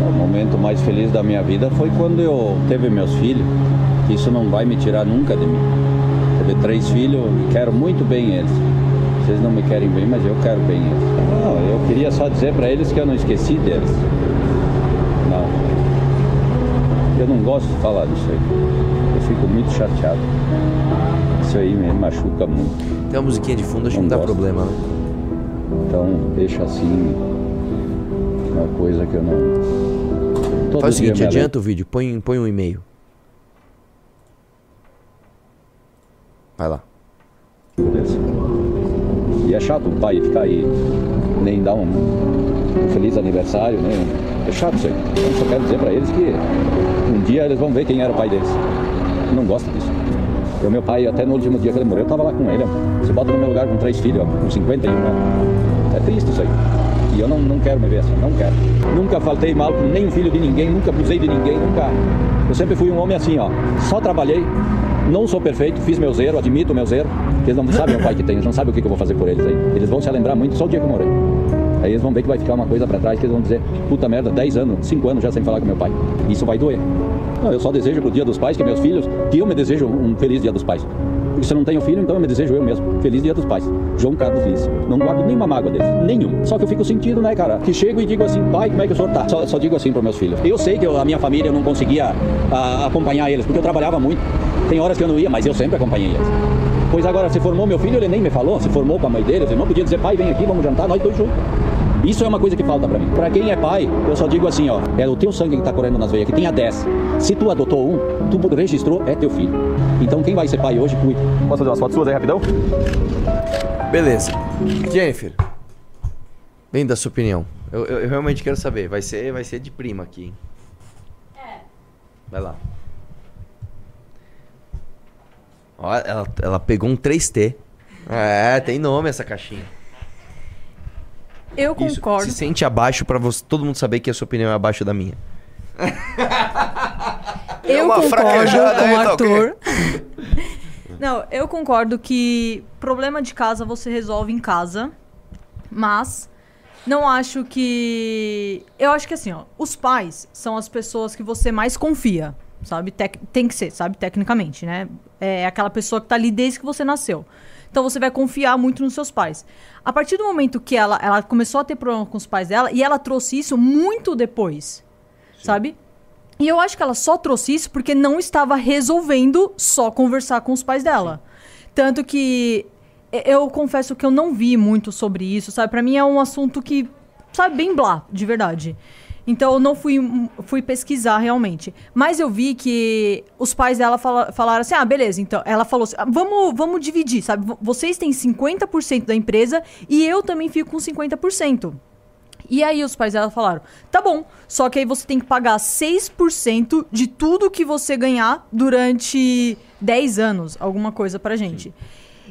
O momento mais feliz da minha vida foi quando eu teve meus filhos. que Isso não vai me tirar nunca de mim. Teve três filhos e quero muito bem eles. Vocês não me querem bem, mas eu quero bem eles. Não, eu queria só dizer para eles que eu não esqueci deles. Não. Eu não gosto de falar disso aí. Eu fico muito chateado. Isso aí me machuca muito. Tem uma musiquinha de fundo, acho que não Não dá problema, né? Então deixa assim uma coisa que eu não. Todo Faz o seguinte, adianta o vídeo, põe, põe um e-mail. Vai lá. alegro. E é chato o pai ficar aí nem dar um, um feliz aniversário, né? É chato isso aí. Eu só quero dizer para eles que um dia eles vão ver quem era o pai deles. Eu não gosto disso. O meu pai, até no último dia que ele morreu, eu tava lá com ele. Você bota no meu lugar com três filhos, com 51 anos. É triste isso aí. E eu não, não quero me ver assim, não quero. Nunca faltei mal com nenhum filho de ninguém, nunca abusei de ninguém, nunca. Eu sempre fui um homem assim, ó. Só trabalhei, não sou perfeito, fiz meus erros, admito meus erros. Eles não sabem o pai que tem, eles não sabem o que eu vou fazer por eles aí. Eles vão se lembrar muito só o dia que eu morei. Aí eles vão ver que vai ficar uma coisa pra trás, que eles vão dizer, puta merda, 10 anos, 5 anos já sem falar com meu pai. Isso vai doer. Não, eu só desejo pro dia dos pais que meus filhos, que eu me desejo um feliz dia dos pais. Porque se eu não tenho filho, então eu me desejo eu mesmo. Feliz dia dos pais. João Carlos Liz. Não guardo nenhuma mágoa deles. Nenhum. Só que eu fico sentindo, né, cara? Que chego e digo assim, pai, como é que o senhor tá? Só, só digo assim pros meus filhos. Eu sei que eu- a minha família eu não conseguia ah, acompanhar eles, porque eu trabalhava muito. Tem horas que eu não ia, mas eu sempre acompanhei eles. Pois agora, se formou meu filho, ele nem me falou. Se formou com a mãe dele, ele não podia dizer, pai, vem aqui, vamos jantar, nós dois juntos. Isso é uma coisa que falta pra mim. Pra quem é pai, eu só digo assim, ó, é o teu sangue que tá correndo nas veias, que tinha 10. Se tu adotou um, tu registrou, é teu filho. Então quem vai ser pai hoje, cuida. Posso fazer umas fotos suas aí rapidão? Beleza. Jennifer. Bem da sua opinião. Eu, eu- eu realmente quero saber. Vai ser, vai ser de prima aqui, hein? É. Vai lá. Ó, ela, ela pegou um 3T. É, tem nome essa caixinha. Eu Isso, concordo. Se sente abaixo pra você, todo mundo saber que a sua opinião é abaixo da minha. Eu uma concordo fraquejada com aí, o tá ok? Arthur. Não, eu concordo que problema de casa você resolve em casa, mas não acho que. Eu acho que assim, ó, os pais são as pessoas que você mais confia, sabe? Tec- Tem que ser, sabe? Tecnicamente, né? É aquela pessoa que tá ali desde que você nasceu. Então você vai confiar muito nos seus pais. A partir do momento que ela, ela começou a ter problema com os pais dela, e ela trouxe isso muito depois, sabe? E eu acho que ela só trouxe isso porque não estava resolvendo só conversar com os pais dela. Tanto que eu confesso que eu não vi muito sobre isso, sabe? Pra mim é um assunto que, sabe, bem blá, de verdade. Então eu não fui, fui pesquisar realmente. Mas eu vi que os pais dela fala- falaram assim: ah, beleza, então. Ela falou assim: ah, vamos, vamos dividir, sabe? Vocês têm 50% da empresa e eu também fico com 50%. E aí os pais dela falaram: tá bom, só que aí você tem que pagar 6% de tudo que você ganhar durante 10 anos, alguma coisa pra gente.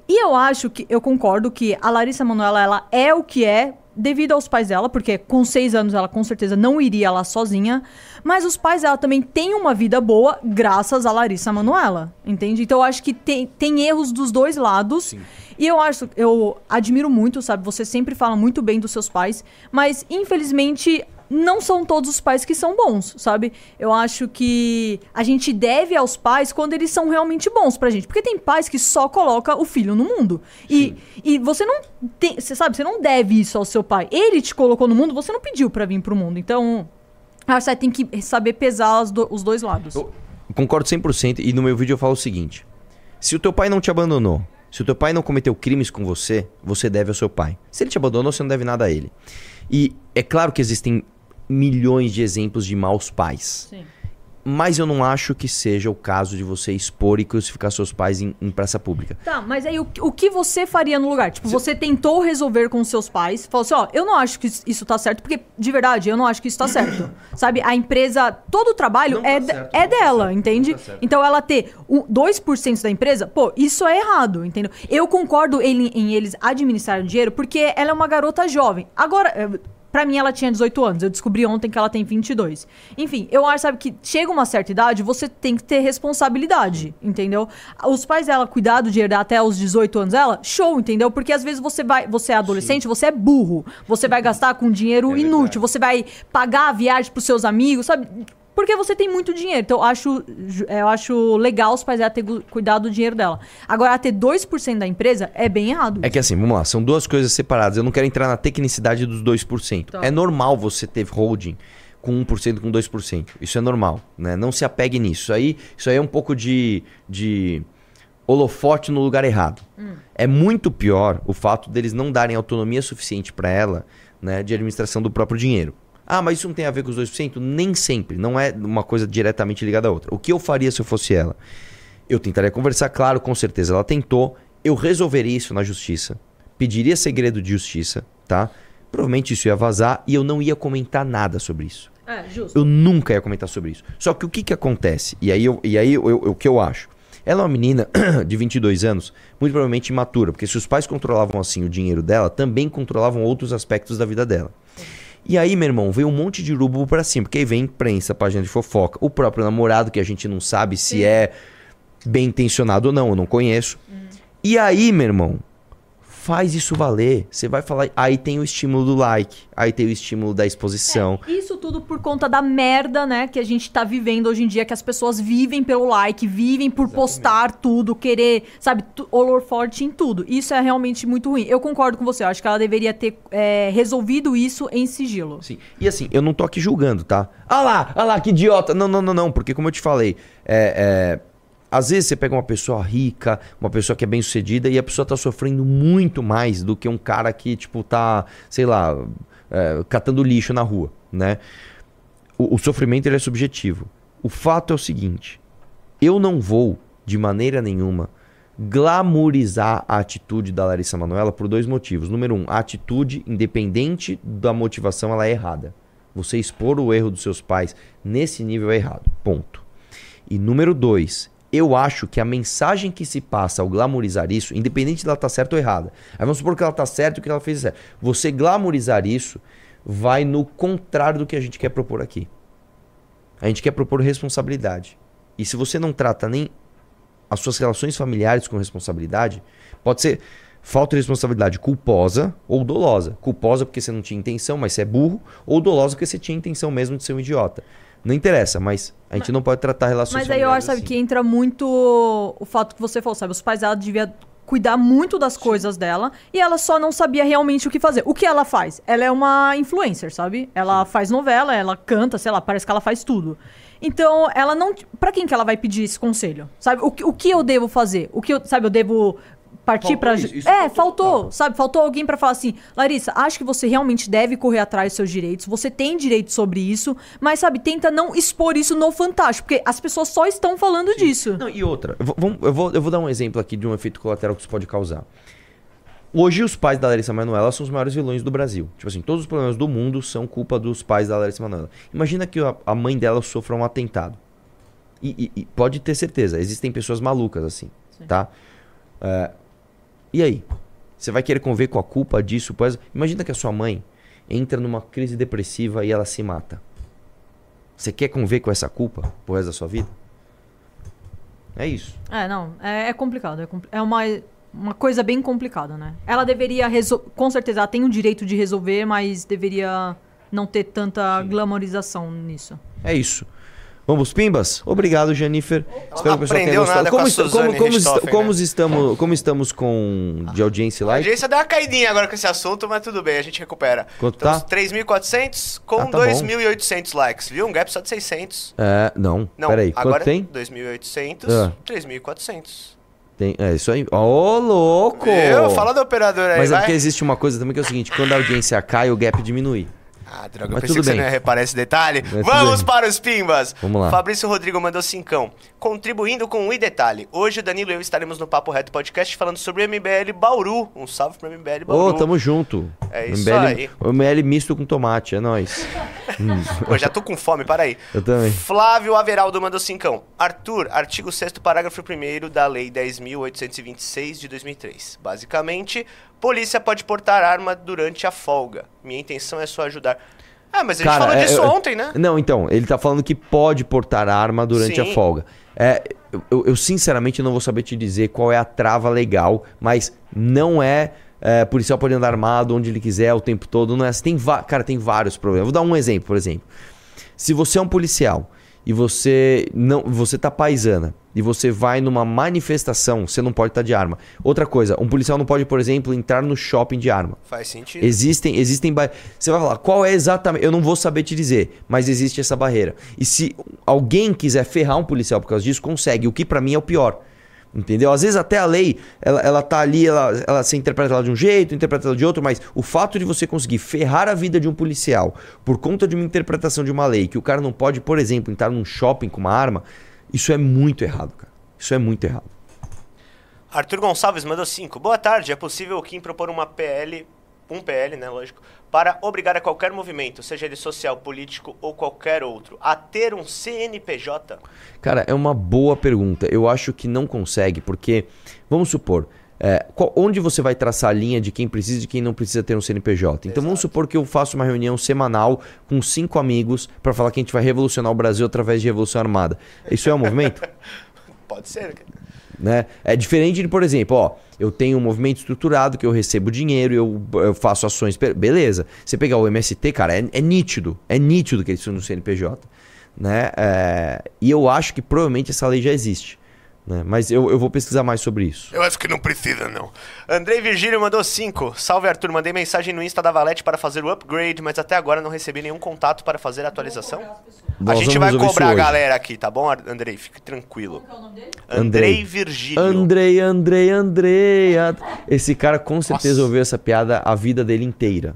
E eu acho que, eu concordo que a Larissa Manoela, ela é o que é devido aos pais dela, porque com 6 anos ela com certeza não iria lá sozinha, mas os pais dela também têm uma vida boa graças a Larissa Manoela, entende? Então eu acho que tem, tem erros dos dois lados. E eu acho, eu admiro muito, sabe? Você sempre fala muito bem dos seus pais, mas infelizmente não são todos os pais que são bons, sabe? Eu acho que a gente deve aos pais quando eles são realmente bons pra gente. Porque tem pais que só coloca o filho no mundo. E, e você não tem, você sabe, você não deve isso ao seu pai. Ele te colocou no mundo, você não pediu pra vir pro mundo. Então, você tem que saber pesar as do- os dois lados. Eu concordo 100% e no meu vídeo eu falo o seguinte: se o teu pai não te abandonou, se o teu pai não cometeu crimes com você, você deve ao seu pai. Se ele te abandonou, você não deve nada a ele. E é claro que existem milhões de exemplos de maus pais. Sim. Mas eu não acho que seja o caso de você expor e crucificar seus pais em, em praça pública. Tá, mas aí o, o que você faria no lugar? Tipo, você tentou resolver com os seus pais, falou assim, ó, eu não acho que isso- tá certo, porque, de verdade, eu não acho que isso tá certo. Sabe, a empresa, todo o trabalho Não é, tá certo, é tá dela, certo, entende? tá. Então ela ter um, 2% da empresa, pô, isso é errado, entendeu? Eu concordo em, em eles administrarem dinheiro, porque ela é uma garota jovem. Agora, é, Pra mim, ela tinha 18 anos. Eu descobri ontem que ela tem 22. Enfim, eu acho, sabe, que chega uma certa idade, você tem que ter responsabilidade, entendeu? Os pais dela cuidar do dinheiro dela até os 18 anos dela, show, entendeu? Porque às vezes você vai, você é adolescente, você é burro. Você vai gastar com dinheiro inútil, você vai pagar a viagem pros seus amigos, sabe? Porque você tem muito dinheiro. Então, eu acho, ju- eu acho legal os pais dela ter cuidado do dinheiro dela. Agora, ter 2% da empresa é bem errado. É que assim, vamos lá, são duas coisas separadas. Eu não quero entrar na tecnicidade dos 2%. Tá. É normal você ter holding com 1%, com 2%. Isso é normal, né? Não se apegue nisso. Isso aí, isso aí é um pouco de, de holofote no lugar errado. É muito pior o fato deles não darem autonomia suficiente para ela, né, de administração do próprio dinheiro. Ah, mas isso não tem a ver com os 2%? Nem sempre. Não é uma coisa diretamente ligada à outra. O que eu faria se eu fosse ela? Eu tentaria conversar, claro, com certeza. Ela tentou. Eu resolveria isso na justiça. Pediria segredo de justiça, tá? provavelmente isso ia vazar e eu não ia comentar nada sobre isso. É, justo. Eu nunca ia comentar sobre isso. Só que o que que acontece? E aí, eu, e aí eu- eu- o que eu acho? Ela é uma menina de 22 anos, muito provavelmente imatura, porque se os pais controlavam assim o dinheiro dela, também controlavam outros aspectos da vida dela. E aí, meu irmão, veio um monte de urubu pra cima, porque aí vem imprensa, página de fofoca, o próprio namorado, que a gente não sabe se é bem intencionado ou não, eu não conheço. E aí, meu irmão, faz isso valer. Você vai falar, aí tem o estímulo do like, aí tem o estímulo da exposição. Isso tudo por conta da merda, né, que a gente tá vivendo hoje em dia, que as pessoas vivem pelo like, vivem por postar tudo, querer, sabe, olor forte em tudo. Isso é realmente muito ruim. Eu concordo com você, eu acho que ela deveria ter é, resolvido isso em sigilo. Sim. E assim, eu não tô aqui julgando, tá? Ah lá, ah lá, que idiota. Não, não, não, não. Porque como eu te falei, é, é, às vezes você pega uma pessoa rica, uma pessoa que é bem sucedida, e a pessoa tá sofrendo muito mais do que um cara que, tipo, tá, sei lá, é, catando lixo na rua, né? O, o sofrimento ele é subjetivo. O fato é o seguinte: eu não vou, de maneira nenhuma, glamourizar a atitude da Larissa Manoela por dois motivos. Número um, a atitude, independente da motivação, ela é errada. Você expor o erro dos seus pais nesse nível é errado. Ponto. E número dois, eu acho que a mensagem que se passa ao glamourizar isso, independente dela estar certa ou errada, aí vamos supor que ela está certa e que ela fez é certo. Você glamourizar isso vai no contrário do que a gente quer propor aqui. A gente quer propor responsabilidade. E se você não trata nem as suas relações familiares com responsabilidade, pode ser falta de responsabilidade culposa ou dolosa. Culposa porque você não tinha intenção, mas você é burro, ou dolosa porque você tinha intenção mesmo de ser um idiota. Não interessa, mas a gente não pode tratar relações Mas aí eu acho, sabe, assim. que entra muito o fato que você falou, sabe? Os pais dela deviam cuidar muito das coisas dela e ela só não sabia realmente o que fazer. O que ela faz? Ela é uma influencer, sabe? Ela faz novela, ela canta, sei lá, parece que ela faz tudo. Então, ela não. Pra quem que ela vai pedir esse conselho? Sabe? O, que- o que eu devo fazer? O que eu. Sabe, eu devo partir isso é, faltou faltou, sabe? Faltou alguém pra falar assim: Larissa, acho que você realmente deve correr atrás dos seus direitos. Você tem direito sobre isso, mas, sabe, tenta não expor isso no Fantástico, porque as pessoas só estão falando disso. Não, e outra, eu vou, eu, vou, eu vou dar um exemplo aqui de um efeito colateral que isso pode causar. Hoje os pais da Larissa Manoela são os maiores vilões do Brasil. Tipo assim, todos os problemas do mundo são culpa dos pais da Larissa Manoela. Imagina que a, a mãe dela sofra um atentado. E, e- e pode ter certeza, existem pessoas malucas assim, tá? É, e aí? Você vai querer conviver com a culpa disso? Pois, imagina que a sua mãe entra numa crise depressiva e ela se mata. Você quer conviver com essa culpa pro resto da sua vida? É isso. É, não, é, é complicado. É, compli- é uma, uma coisa bem complicada, né? Ela deveria resolver. Com certeza, ela tem o direito de resolver, mas deveria não ter tanta glamorização nisso. É isso. Vamos, Pimbas? Obrigado, Jennifer. Espero que o pessoal tenha gostado. nada com como, a est- como, como, est- como né? estamos, como estamos com de audiência A like? audiência deu uma caidinha agora com esse assunto, mas tudo bem, a gente recupera. Quanto Estamos tá? 3.400 com Ah, tá bom. 2.800 likes, viu? Um gap só de 600. É, não. Não, Peraí, agora quanto tem? 2.800, Ah. 3.400. Tem, é isso aí. Ô, louco! Eu, fala do operador aí, Mas é vai. porque existe uma coisa também que é o seguinte, quando a audiência cai, o gap diminui. Ah, droga, eu Mas pensei tudo que você bem. não ia reparar esse detalhe. Mas Vamos para os pimbas. Vamos lá. Fabrício Rodrigo mandou cincão. Contribuindo com um e detalhe. Hoje o Danilo e eu estaremos no Papo Reto Podcast falando sobre o MBL Bauru. Um salve pro MBL Bauru. Ô, tamo junto. É isso MBL, aí. O ML misto com tomate, é nóis. Hum. Pô, já tô com fome, para aí. Eu também. Flávio Averaldo mandou cincão. Arthur, artigo 6 parágrafo 1 da Lei 10.826 de 2003. Basicamente, polícia pode portar arma durante a folga. Minha intenção é só ajudar. Ah, mas a gente falou é, disso eu- ontem, né? Não, então, ele tá falando que pode portar arma durante Sim. a folga. É, eu- eu, sinceramente não vou saber te dizer qual é a trava legal, mas não é, é, policial pode andar armado onde ele quiser o tempo todo, não é. Tem va- cara, tem vários problemas. Vou dar um exemplo, por exemplo. Se você é um policial e você não, você tá paisana e você vai numa manifestação, você não pode estar de arma. Outra coisa, um policial não pode, por exemplo, entrar no shopping de arma. Faz sentido. Existem, existem. ba- Você vai falar, qual é exatamente. Eu não vou saber te dizer, mas existe essa barreira. E se alguém quiser ferrar um policial por causa disso, consegue, o que pra mim é o pior. Entendeu? Às vezes até a lei, ela, ela tá ali, ela, ela se interpreta de um jeito, interpreta de outro, mas o fato de você conseguir ferrar a vida de um policial por conta de uma interpretação de uma lei, que o cara não pode, por exemplo, entrar num shopping com uma arma, isso é muito errado, cara. Isso é muito errado. Arthur Gonçalves mandou 5. Boa tarde. É possível o Kim propor uma PL um PL, né, lógico, para obrigar a qualquer movimento, seja ele social, político ou qualquer outro, a ter um CNPJ? Cara, é uma boa pergunta. Eu acho que não consegue, porque, vamos supor, é, qual- onde você vai traçar a linha de quem precisa e de quem não precisa ter um CNPJ? Então vamos supor que eu faço uma reunião semanal com cinco amigos para falar que a gente vai revolucionar o Brasil através de revolução armada. Isso é um movimento? Pode ser. né? É diferente de, por exemplo, ó, eu tenho um movimento estruturado que eu recebo dinheiro, eu, eu faço ações, beleza. Você pegar o MST, cara, é, é nítido, é nítido que eles são no CNPJ, né? É, e eu acho que provavelmente essa lei já existe, né? Mas eu, eu vou pesquisar mais sobre isso. Eu acho que não precisa, não. Andrei Virgílio mandou 5. Salve, Arthur. Mandei mensagem no Insta da Valete para fazer o upgrade, mas até agora não recebi nenhum contato para fazer a atualização. a gente vai cobrar a galera aqui, tá bom, Andrei? Fique tranquilo. Andrei Virgílio. Andrei, Andrei, Andrei. Esse cara com certeza ouviu essa piada a vida dele inteira.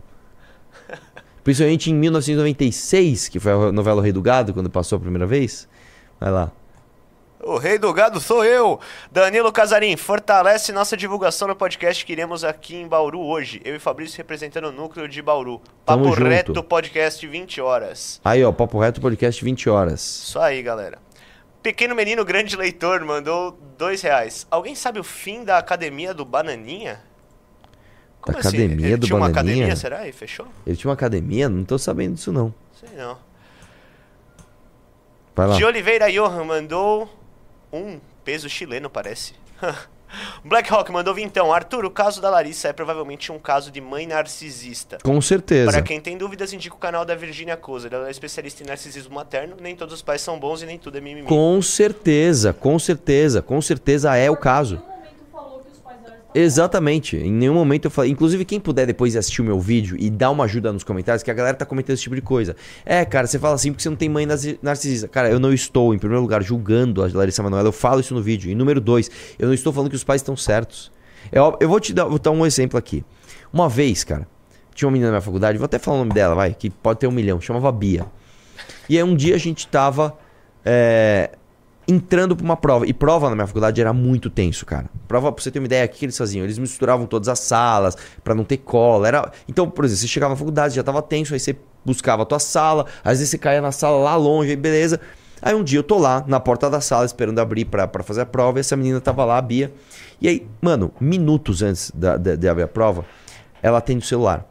Principalmente em 1996, que foi a novela O Rei do Gado, quando passou a primeira vez. Vai lá. O rei do gado sou eu. Danilo Casarim, fortalece nossa divulgação no podcast que iremos aqui em Bauru hoje. Eu e Fabrício representando o núcleo de Bauru. Papo Tamo junto. reto, podcast 20 horas. Aí, ó, Papo Reto Podcast 20 horas. Isso aí, galera. Pequeno menino, grande leitor, mandou dois reais. Alguém sabe o fim da academia do Bananinha? Da academia Ele do tinha uma Bananinha? academia, será? E fechou? Ele tinha uma academia? Não tô sabendo disso, não. Sei não. Vai lá. De Oliveira Johan mandou um peso chileno, parece. Black Hawk mandou vintão. Arthur, o caso da Larissa é provavelmente um caso de mãe narcisista. Com certeza. Para quem tem dúvidas, indica o canal da Virginia Kozer. Ela é especialista em narcisismo materno. Nem todos os pais são bons e nem tudo é mimimi. Com certeza, com certeza, com certeza é o caso. Exatamente. Em nenhum momento eu falei. Inclusive, quem puder depois assistir o meu vídeo e dar uma ajuda nos comentários, que a galera tá comentando esse tipo de coisa. É, cara, você fala assim porque você não tem mãe narci- narcisista. Cara, eu não estou, em primeiro lugar, julgando a Larissa Manoela. Eu falo isso no vídeo. E número dois, eu não estou falando que os pais estão certos. Eu, eu vou te dar, vou dar um exemplo aqui. Uma vez, cara, tinha uma menina na minha faculdade, vou até falar o nome dela, vai, que pode ter um milhão, chamava Bia. E aí um dia a gente tava é, entrando pra uma prova. E prova na minha faculdade era muito tenso, cara. Prova, pra você ter uma ideia, o que eles faziam? Eles misturavam todas as salas pra não ter cola. Era... Então, por exemplo, você chegava na faculdade, já tava tenso, aí você buscava a tua sala, às vezes você caía na sala lá longe, aí beleza. Aí um dia eu tô lá, na porta da sala, esperando abrir pra fazer a prova, e essa menina tava lá, a Bia. E aí, mano, minutos antes de abrir a prova, ela atende o celular.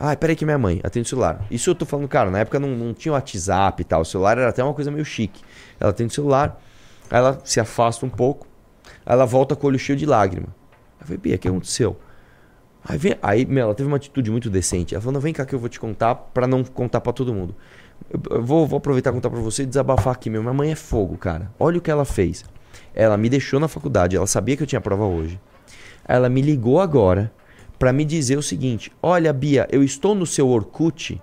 Ah, peraí que minha mãe atende o celular. Isso eu tô falando, cara, na época não, não tinha WhatsApp e tal. O celular era até uma coisa meio chique. Ela atende o celular, aí ela se afasta um pouco, aí ela volta com o olho cheio de lágrima. Eu falei, Bia, o que aconteceu? Aí, vem, aí meu, ela teve uma atitude muito decente. Ela falou, não, vem cá que eu vou te contar pra não contar pra todo mundo. Eu, vou, vou aproveitar e contar pra você e desabafar aqui, meu. Minha mãe é fogo, cara. Olha o que ela fez. Ela me deixou na faculdade, ela sabia que eu tinha prova hoje. Ela me ligou agora pra me dizer o seguinte: Olha, Bia, eu estou no seu Orkut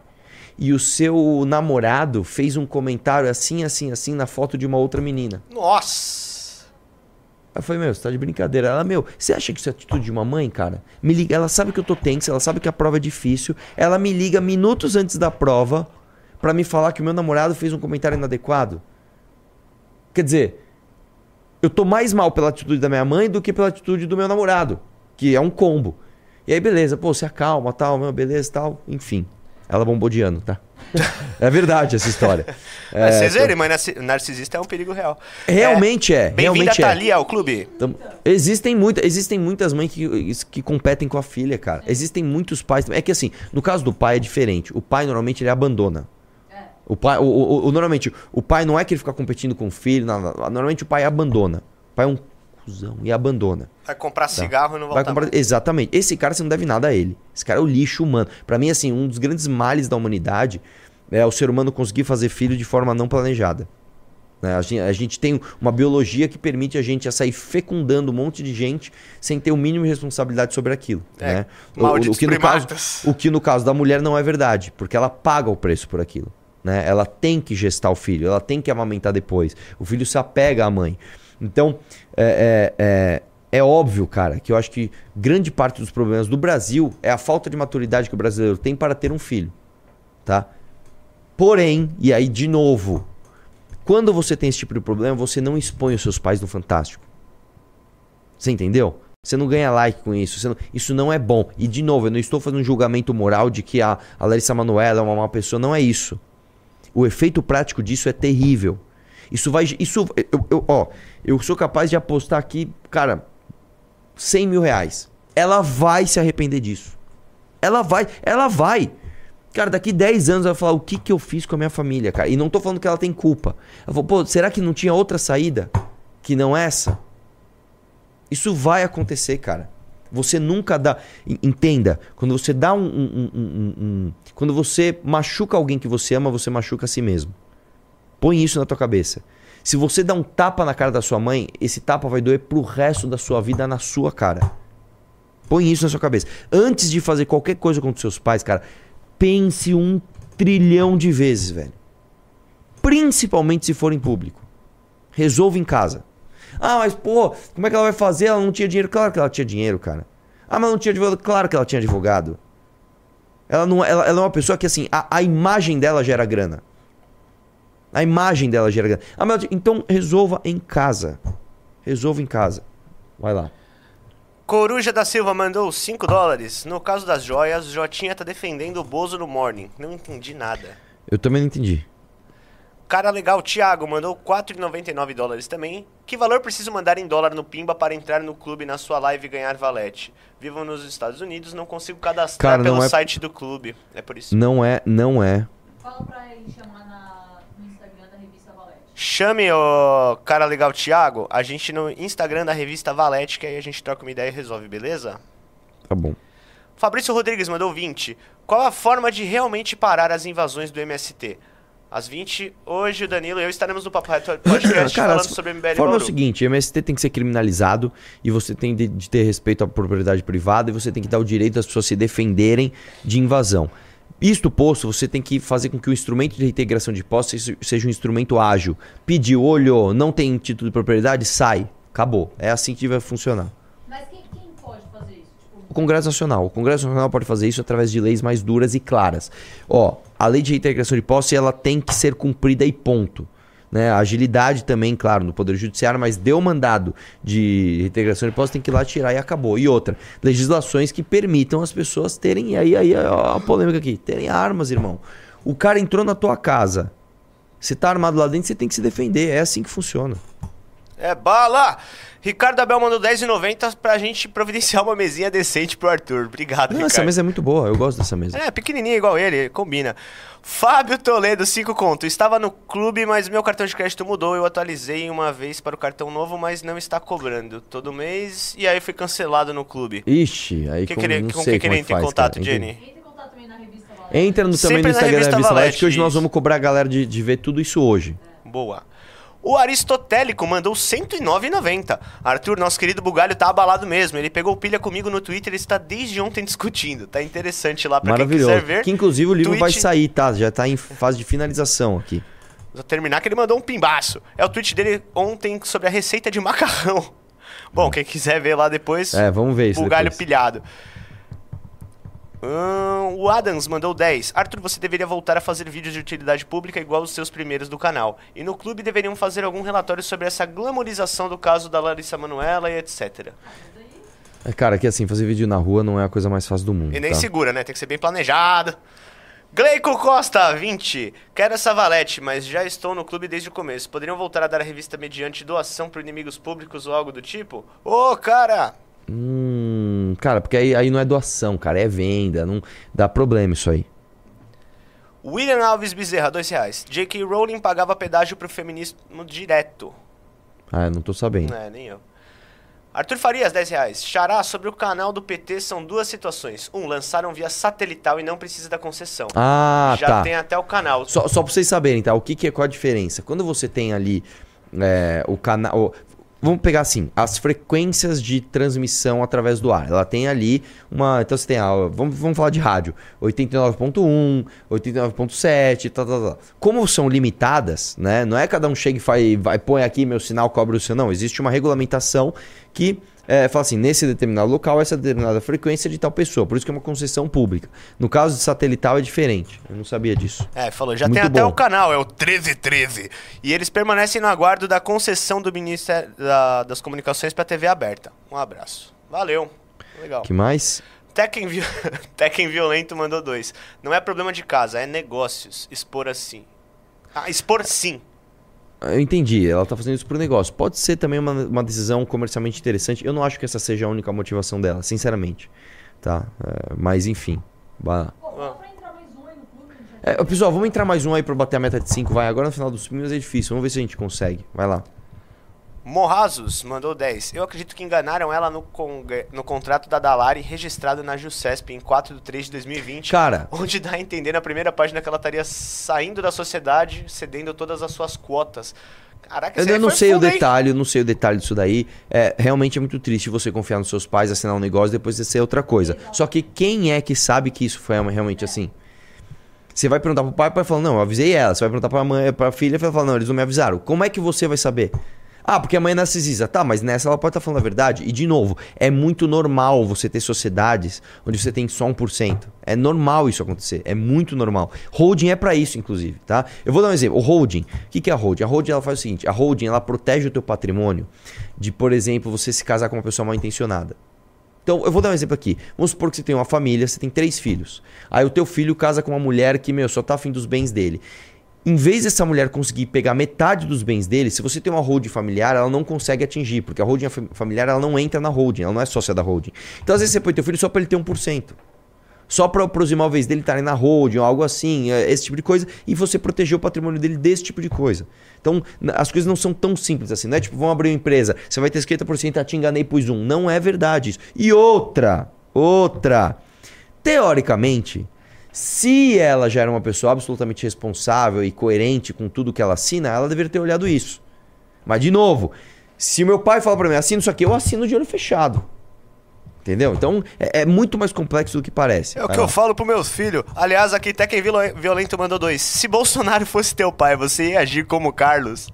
e o seu namorado fez um comentário assim, assim, assim na foto de uma outra menina. Nossa! Aí eu falei, meu, você tá de brincadeira. Ela, meu, você acha que isso é atitude de uma mãe, cara? Me liga, ela sabe que eu tô tensa, ela sabe que a prova é difícil. Ela me liga minutos antes da prova pra me falar que o meu namorado fez um comentário inadequado. Quer dizer, eu tô mais mal pela atitude da minha mãe do que pela atitude do meu namorado, que é um combo. E aí, beleza, pô, se acalma, tal, meu, beleza, tal, enfim. Ela bombou de ano, tá? é verdade essa história. Mas É, vocês verem, mãe narci- narcisista é um perigo real. Realmente é, Bem-vinda, realmente é. Thalia, ao clube. Então, existem, muita, existem muitas mães que, que competem com a filha, cara. Existem muitos pais. É que assim, no caso do pai é diferente. O pai normalmente ele abandona. O pai, o, o- o- normalmente, o pai não é que ele fica competindo com o filho. não, não. normalmente o pai abandona. O pai é um cuzão e abandona. Vai comprar cigarro e não Tá. Vai comprar... Exatamente. Esse cara você não deve nada a ele. Esse cara é o lixo humano. Pra mim, assim, um dos grandes males da humanidade é o ser humano conseguir fazer filho de forma não planejada. Né? A, gente, a gente tem uma biologia que permite a gente a sair fecundando um monte de gente sem ter o mínimo de responsabilidade sobre aquilo. É, né? malditos que no caso, o que no caso da mulher não é verdade, porque ela paga o preço por aquilo. Né? Ela tem que gestar o filho, ela tem que amamentar depois. O filho se apega à mãe. Então, é, é, é, é óbvio, cara, que eu acho que grande parte dos problemas do Brasil é a falta de maturidade que o brasileiro tem para ter um filho. Tá? Porém, e aí de novo, quando você tem esse tipo de problema, você não expõe os seus pais no fantástico. Você entendeu? Você não ganha like com isso. não- isso não é bom. E, de novo, eu não estou fazendo um julgamento moral de que a, a Larissa Manoela é uma má pessoa. Não é isso. O efeito prático disso é terrível. Isso vai. Isso, eu, eu- ó, eu sou capaz de apostar aqui, cara, 100 mil reais. Ela vai se arrepender disso. Ela vai, ela vai. Cara, daqui 10 anos ela vai falar o que, que eu fiz com a minha família, cara. E não tô falando que ela tem culpa. Ela falou, pô, será que não tinha outra saída que não essa? Isso vai acontecer, cara. Você nunca dá. en- Entenda, quando você dá um- um- um- um- Quando você machuca alguém que você ama, você machuca a si mesmo. Põe isso na tua cabeça. Se você dá um tapa na cara da sua mãe, esse tapa vai doer pro resto da sua vida na sua cara. Põe isso na sua cabeça. Antes de fazer qualquer coisa contra os seus pais, cara, pense um trilhão de vezes, velho. Principalmente se for em público. Resolva em casa. Ah, mas pô, como é que ela vai fazer? Ela não tinha dinheiro? Claro que ela tinha dinheiro, cara. Ah, mas não tinha advogado? Claro que ela tinha advogado. Ela, não, ela, ela é uma pessoa que, assim, a, a imagem dela gera grana. A imagem dela gera grana. Ah, mas, então resolva em casa. Resolva em casa. Vai lá. Coruja da Silva mandou 5 dólares. No caso das joias, Jotinha tá defendendo o Bozo no Morning. Não entendi nada. Eu também não entendi. Cara legal, Thiago, mandou 4,99 dólares também. Que valor preciso mandar em dólar no Pimba para entrar no clube na sua live e ganhar valete? Vivo nos Estados Unidos, não consigo cadastrar Cara, pelo não é- site do clube. É por isso. Não é, não é. Fala pra ele chamar na- no Instagram da revista Valete. Chame o cara legal, Thiago, a gente no Instagram da revista Valete, que aí a gente troca uma ideia e resolve, beleza? Tá bom. Fabrício Rodrigues mandou 20. Qual a forma de realmente parar as invasões do MST? Às 20, hoje o Danilo e eu estaremos no Papo Reto Podcast Cara, falando a sobre MBL forma é o Bauru. seguinte, MST tem que ser criminalizado e você tem de, de ter respeito à propriedade privada e você tem que dar o direito das pessoas se defenderem de invasão. Isto posto, você tem que fazer com que o instrumento de reintegração de posse seja- um instrumento ágil. Pediu, olhou, não tem título de propriedade, sai. Acabou. É assim que vai funcionar. Mas quem, quem pode fazer isso? Tipo, O Congresso Nacional. O Congresso Nacional pode fazer isso através de leis mais duras e claras. Ó, a lei de reintegração de posse ela tem que ser cumprida e ponto. Né? Agilidade também, claro, no Poder Judiciário, mas deu mandado de reintegração de posse, tem que ir lá tirar e acabou. E outra, legislações que permitam as pessoas terem, e aí, aí ó, a polêmica aqui, terem armas, irmão. O cara entrou na tua casa, você tá armado lá dentro, você tem que se defender. É assim que funciona. É bala! Ricardo Abel mandou 10,90 pra gente providenciar uma mesinha decente pro Arthur. Obrigado, Não, Ricardo. essa mesa é muito boa, eu gosto dessa mesa. É, pequenininha igual ele, combina. Fábio Toledo, 5 conto. Estava no clube, mas meu cartão de crédito mudou. Eu atualizei uma vez para o cartão novo, mas não está cobrando todo mês. E aí fui cancelado no clube. Ixi, aí Que com, que ele- não com sei que ele é que entra em faz, contato, cara. Jenny? entra em contato também na revista Valete. Entra no, também Sempre no na Instagram da revista Valete, Valete, que hoje nós isso. vamos cobrar a galera de, de ver tudo isso hoje. Boa. O Aristotélico mandou 109,90. Arthur, nosso querido bugalho, tá abalado mesmo. Ele pegou pilha comigo no Twitter e está desde ontem discutindo. Tá interessante lá pra quem quiser ver. Que inclusive o livro vai Tweet- sair, tá? Já tá em fase de finalização aqui. Vou terminar que ele mandou um pimbaço. É o tweet dele ontem sobre a receita de macarrão. Bom, quem quiser ver lá depois, É, vamos ver isso bugalho depois. pilhado. O Adams mandou 10. Arthur, você deveria voltar a fazer vídeos de utilidade pública igual os seus primeiros do canal. E no clube deveriam fazer algum relatório sobre essa glamorização do caso da Larissa Manoela e etc. É, cara, que assim, fazer vídeo na rua não é a coisa mais fácil do mundo. E nem tá? segura, né? Tem que ser bem planejado. Gleico Costa, 20. Quero essa valete, mas já estou no clube desde o começo. Poderiam voltar a dar a revista mediante doação para inimigos públicos ou algo do tipo? Ô, cara! Hum, cara, porque aí, aí não é doação, cara, é venda. Não dá problema isso aí. William Alves Bezerra, 2 reais. J.K. Rowling pagava pedágio pro feminismo direto. Ah, eu não tô sabendo. É, nem eu. Arthur Farias, 10 reais. Xará, sobre o canal do PT são duas situações. Um, lançaram via satelital e não precisa da concessão. Ah, Já tá. tem até o canal. Só, só pra vocês saberem, tá? O que, que é, qual a diferença? Quando você tem ali é, o canal. Vamos pegar assim, as frequências de transmissão através do ar. Ela tem ali uma. Então você tem a. Vamos, vamos falar de rádio: 89.1, 89.7, tal, tal, tal. Como são limitadas, né? Não é cada um chega e faz, vai, põe aqui meu sinal, cobra o seu. Não. Existe uma regulamentação que é, fala assim: nesse determinado local, essa determinada frequência é de tal pessoa. Por isso que é uma concessão pública. No caso de satelital é diferente. Eu não sabia disso. É, falou, já Muito tem até bom. o canal, é o 1313. E eles permanecem no aguardo da concessão do Ministério da- das Comunicações para TV aberta. Um abraço. Valeu. Legal. que mais? Tekken, vi... Tekken Violento mandou dois. Não é problema de casa, é negócios. Expor assim. Ah, expor sim. Eu entendi, ela tá fazendo isso pro negócio. Pode ser também uma, uma decisão comercialmente interessante. Eu não acho que essa seja a única motivação dela, sinceramente. Tá? É, mas enfim. Vai lá. É, pessoal, vamos entrar mais um aí pra bater a meta de 5. Vai, agora no final dos filmes é difícil. Vamos ver se a gente consegue. Vai lá. Morrazos mandou 10. Eu acredito que enganaram ela no, no contrato da Dalari registrado na Jusesp em 4 de 3 de 2020. Cara. Onde dá a entender na primeira página que ela estaria saindo da sociedade, cedendo todas as suas quotas. Caraca, Eu, eu não sei o fundo, hein? detalhe, eu não sei o detalhe disso daí. É, realmente é muito triste você confiar nos seus pais, assinar um negócio e depois ser outra coisa. Só que quem é que sabe que isso foi realmente assim? Você vai perguntar pro pai, o pai fala, não, eu avisei ela. Você vai perguntar pra mãe, pra filha, ela fala, não, eles não me avisaram. Como é que você vai saber? Ah, porque a mãe é narcisista. Tá, mas nessa ela pode estar falando a verdade. E, de novo, é muito normal você ter sociedades onde você tem só 1%. É normal isso acontecer. É muito normal. Holding é pra isso, inclusive, tá? Eu vou dar um exemplo. O holding. O que que é a holding? A holding, ela faz o seguinte. A holding, ela protege o teu patrimônio de, por exemplo, você se casar com uma pessoa mal intencionada. Então, eu vou dar um exemplo aqui. Vamos supor que você tem uma família, você tem três filhos. Aí o teu filho casa com uma mulher que, meu, só tá afim dos bens dele. Em vez dessa mulher conseguir pegar metade dos bens dele, se você tem uma holding familiar, ela não consegue atingir, porque a holding fam- familiar ela não entra na holding, ela não é sócia da holding. Então, às vezes você põe teu filho só para ele ter 1%. Só para os imóveis dele estarem na holding algo assim, é, esse tipo de coisa, e você proteger o patrimônio dele desse tipo de coisa. Então, as coisas não são tão simples assim, não é tipo, vamos abrir uma empresa, você vai ter 50%, ah, te enganei, pus um. Não é verdade isso. E outra, outra, teoricamente, se ela já era uma pessoa absolutamente responsável e coerente com tudo que ela assina, ela deveria ter olhado isso. Mas, de novo, se o meu pai fala pra mim, assina isso aqui, eu assino de olho fechado. Entendeu? Então, é, é muito mais complexo do que parece. É o que eu falo pros meus filhos. Aliás, aqui Tekken Violo- Violento mandou dois. Se Bolsonaro fosse teu pai, você ia agir como Carlos?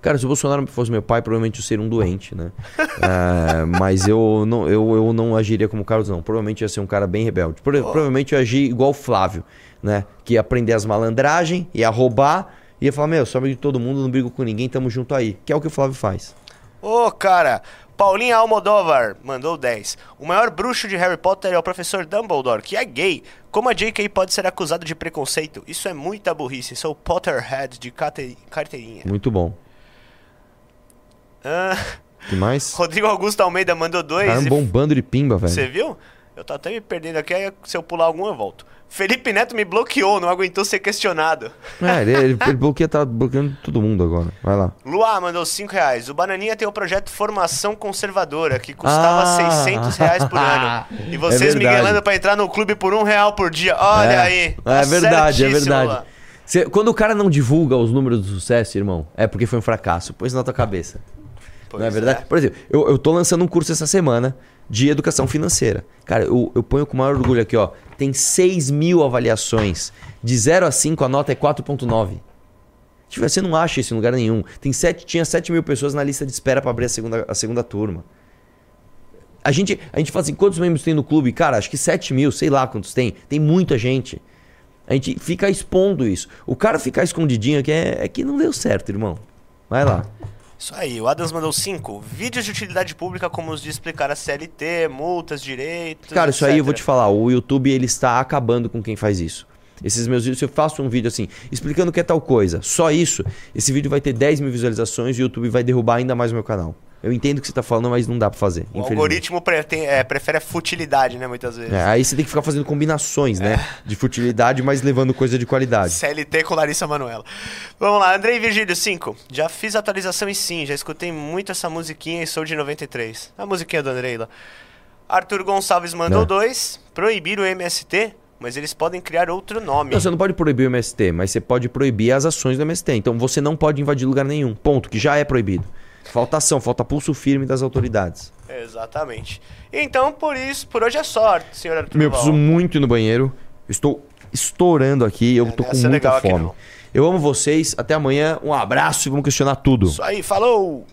Cara, se o Bolsonaro fosse meu pai, provavelmente eu seria um doente, né? É, mas eu não, eu, eu não agiria como o Carlos, não. Provavelmente ia ser um cara bem rebelde. Pro- Provavelmente eu agir igual o Flávio, né? Que ia aprender as malandragens, ia roubar, ia falar, meu, sou amigo de todo mundo, não brigo com ninguém, tamo junto aí. Que é o que o Flávio faz. Ô, cara, Paulinha Almodóvar mandou 10. O maior bruxo de Harry Potter é o professor Dumbledore, que é gay. Como a J.K. pode ser acusado de preconceito? Isso é muita burrice. Sou Potterhead de carte- carteirinha. Muito bom. Ah, que mais? Rodrigo Augusto Almeida mandou 2. Cara, um bom bando de pimba, velho. Você viu? Eu tô até me perdendo aqui, aí se eu pular algum eu volto. Felipe Neto me bloqueou, não aguentou ser questionado. É, ele, ele, ele bloqueia, tá bloqueando todo mundo agora. Vai lá. Luá mandou 5 reais. O Bananinha tem o projeto Formação Conservadora, que custava Ah. 600 reais por ano. E vocês É me verdade. guiando pra entrar no clube por um real por dia. Olha é, aí. É tá verdade, é verdade. Luá. Cê- quando o cara não divulga os números do sucesso, irmão, é porque foi um fracasso. Põe isso na tua cabeça. Não é verdade? Por exemplo, eu, eu tô lançando um curso essa semana de educação financeira. Cara, eu, eu ponho com o maior orgulho aqui, ó. Tem 6 mil avaliações. De 0 a 5, a nota é 4,9. Tipo, você não acha isso em lugar nenhum. Tem sete, tinha 7 mil pessoas na lista de espera pra abrir a segunda, a segunda turma. A gente, a gente fala assim, quantos membros tem no clube? Cara, acho que 7 mil, sei lá quantos tem. Tem muita gente. A gente fica expondo isso. O cara ficar escondidinho aqui é, é que não deu certo, irmão. Vai lá. Isso aí, o Adams mandou 5. Vídeos de utilidade pública como os de explicar a CLT, multas, direitos. Cara, isso aí eu vou te etc. falar. O YouTube, ele está acabando com quem faz isso. Esses meus vídeos, se eu faço um vídeo assim, explicando o que é tal coisa, só isso, esse vídeo vai ter 10 mil visualizações e o YouTube vai derrubar ainda mais o meu canal. Eu entendo o que você tá falando, mas não dá pra fazer. O algoritmo é, prefere a futilidade, né, muitas vezes. É, aí você tem que ficar fazendo combinações, né? De futilidade, mas levando coisa de qualidade. CLT com Larissa Manoela. Vamos lá, Andrei Virgílio, 5. Já fiz atualização e sim, já escutei muito essa musiquinha e sou de 93. A musiquinha do Andrei lá. Arthur Gonçalves mandou. 2. Proibir o MST, mas eles podem criar outro nome. Não, você não pode proibir o MST, mas você pode proibir as ações do MST. Então você não pode invadir lugar nenhum. Ponto, que já é proibido. Falta ação, falta pulso firme das autoridades. Exatamente. Então, por isso, por hoje é só, senhor Arthur. Meu, eu preciso muito ir no banheiro. Estou estourando aqui, eu tô não com ser muita fome. Eu amo vocês. Até amanhã. Um abraço e vamos questionar tudo. Isso aí, falou!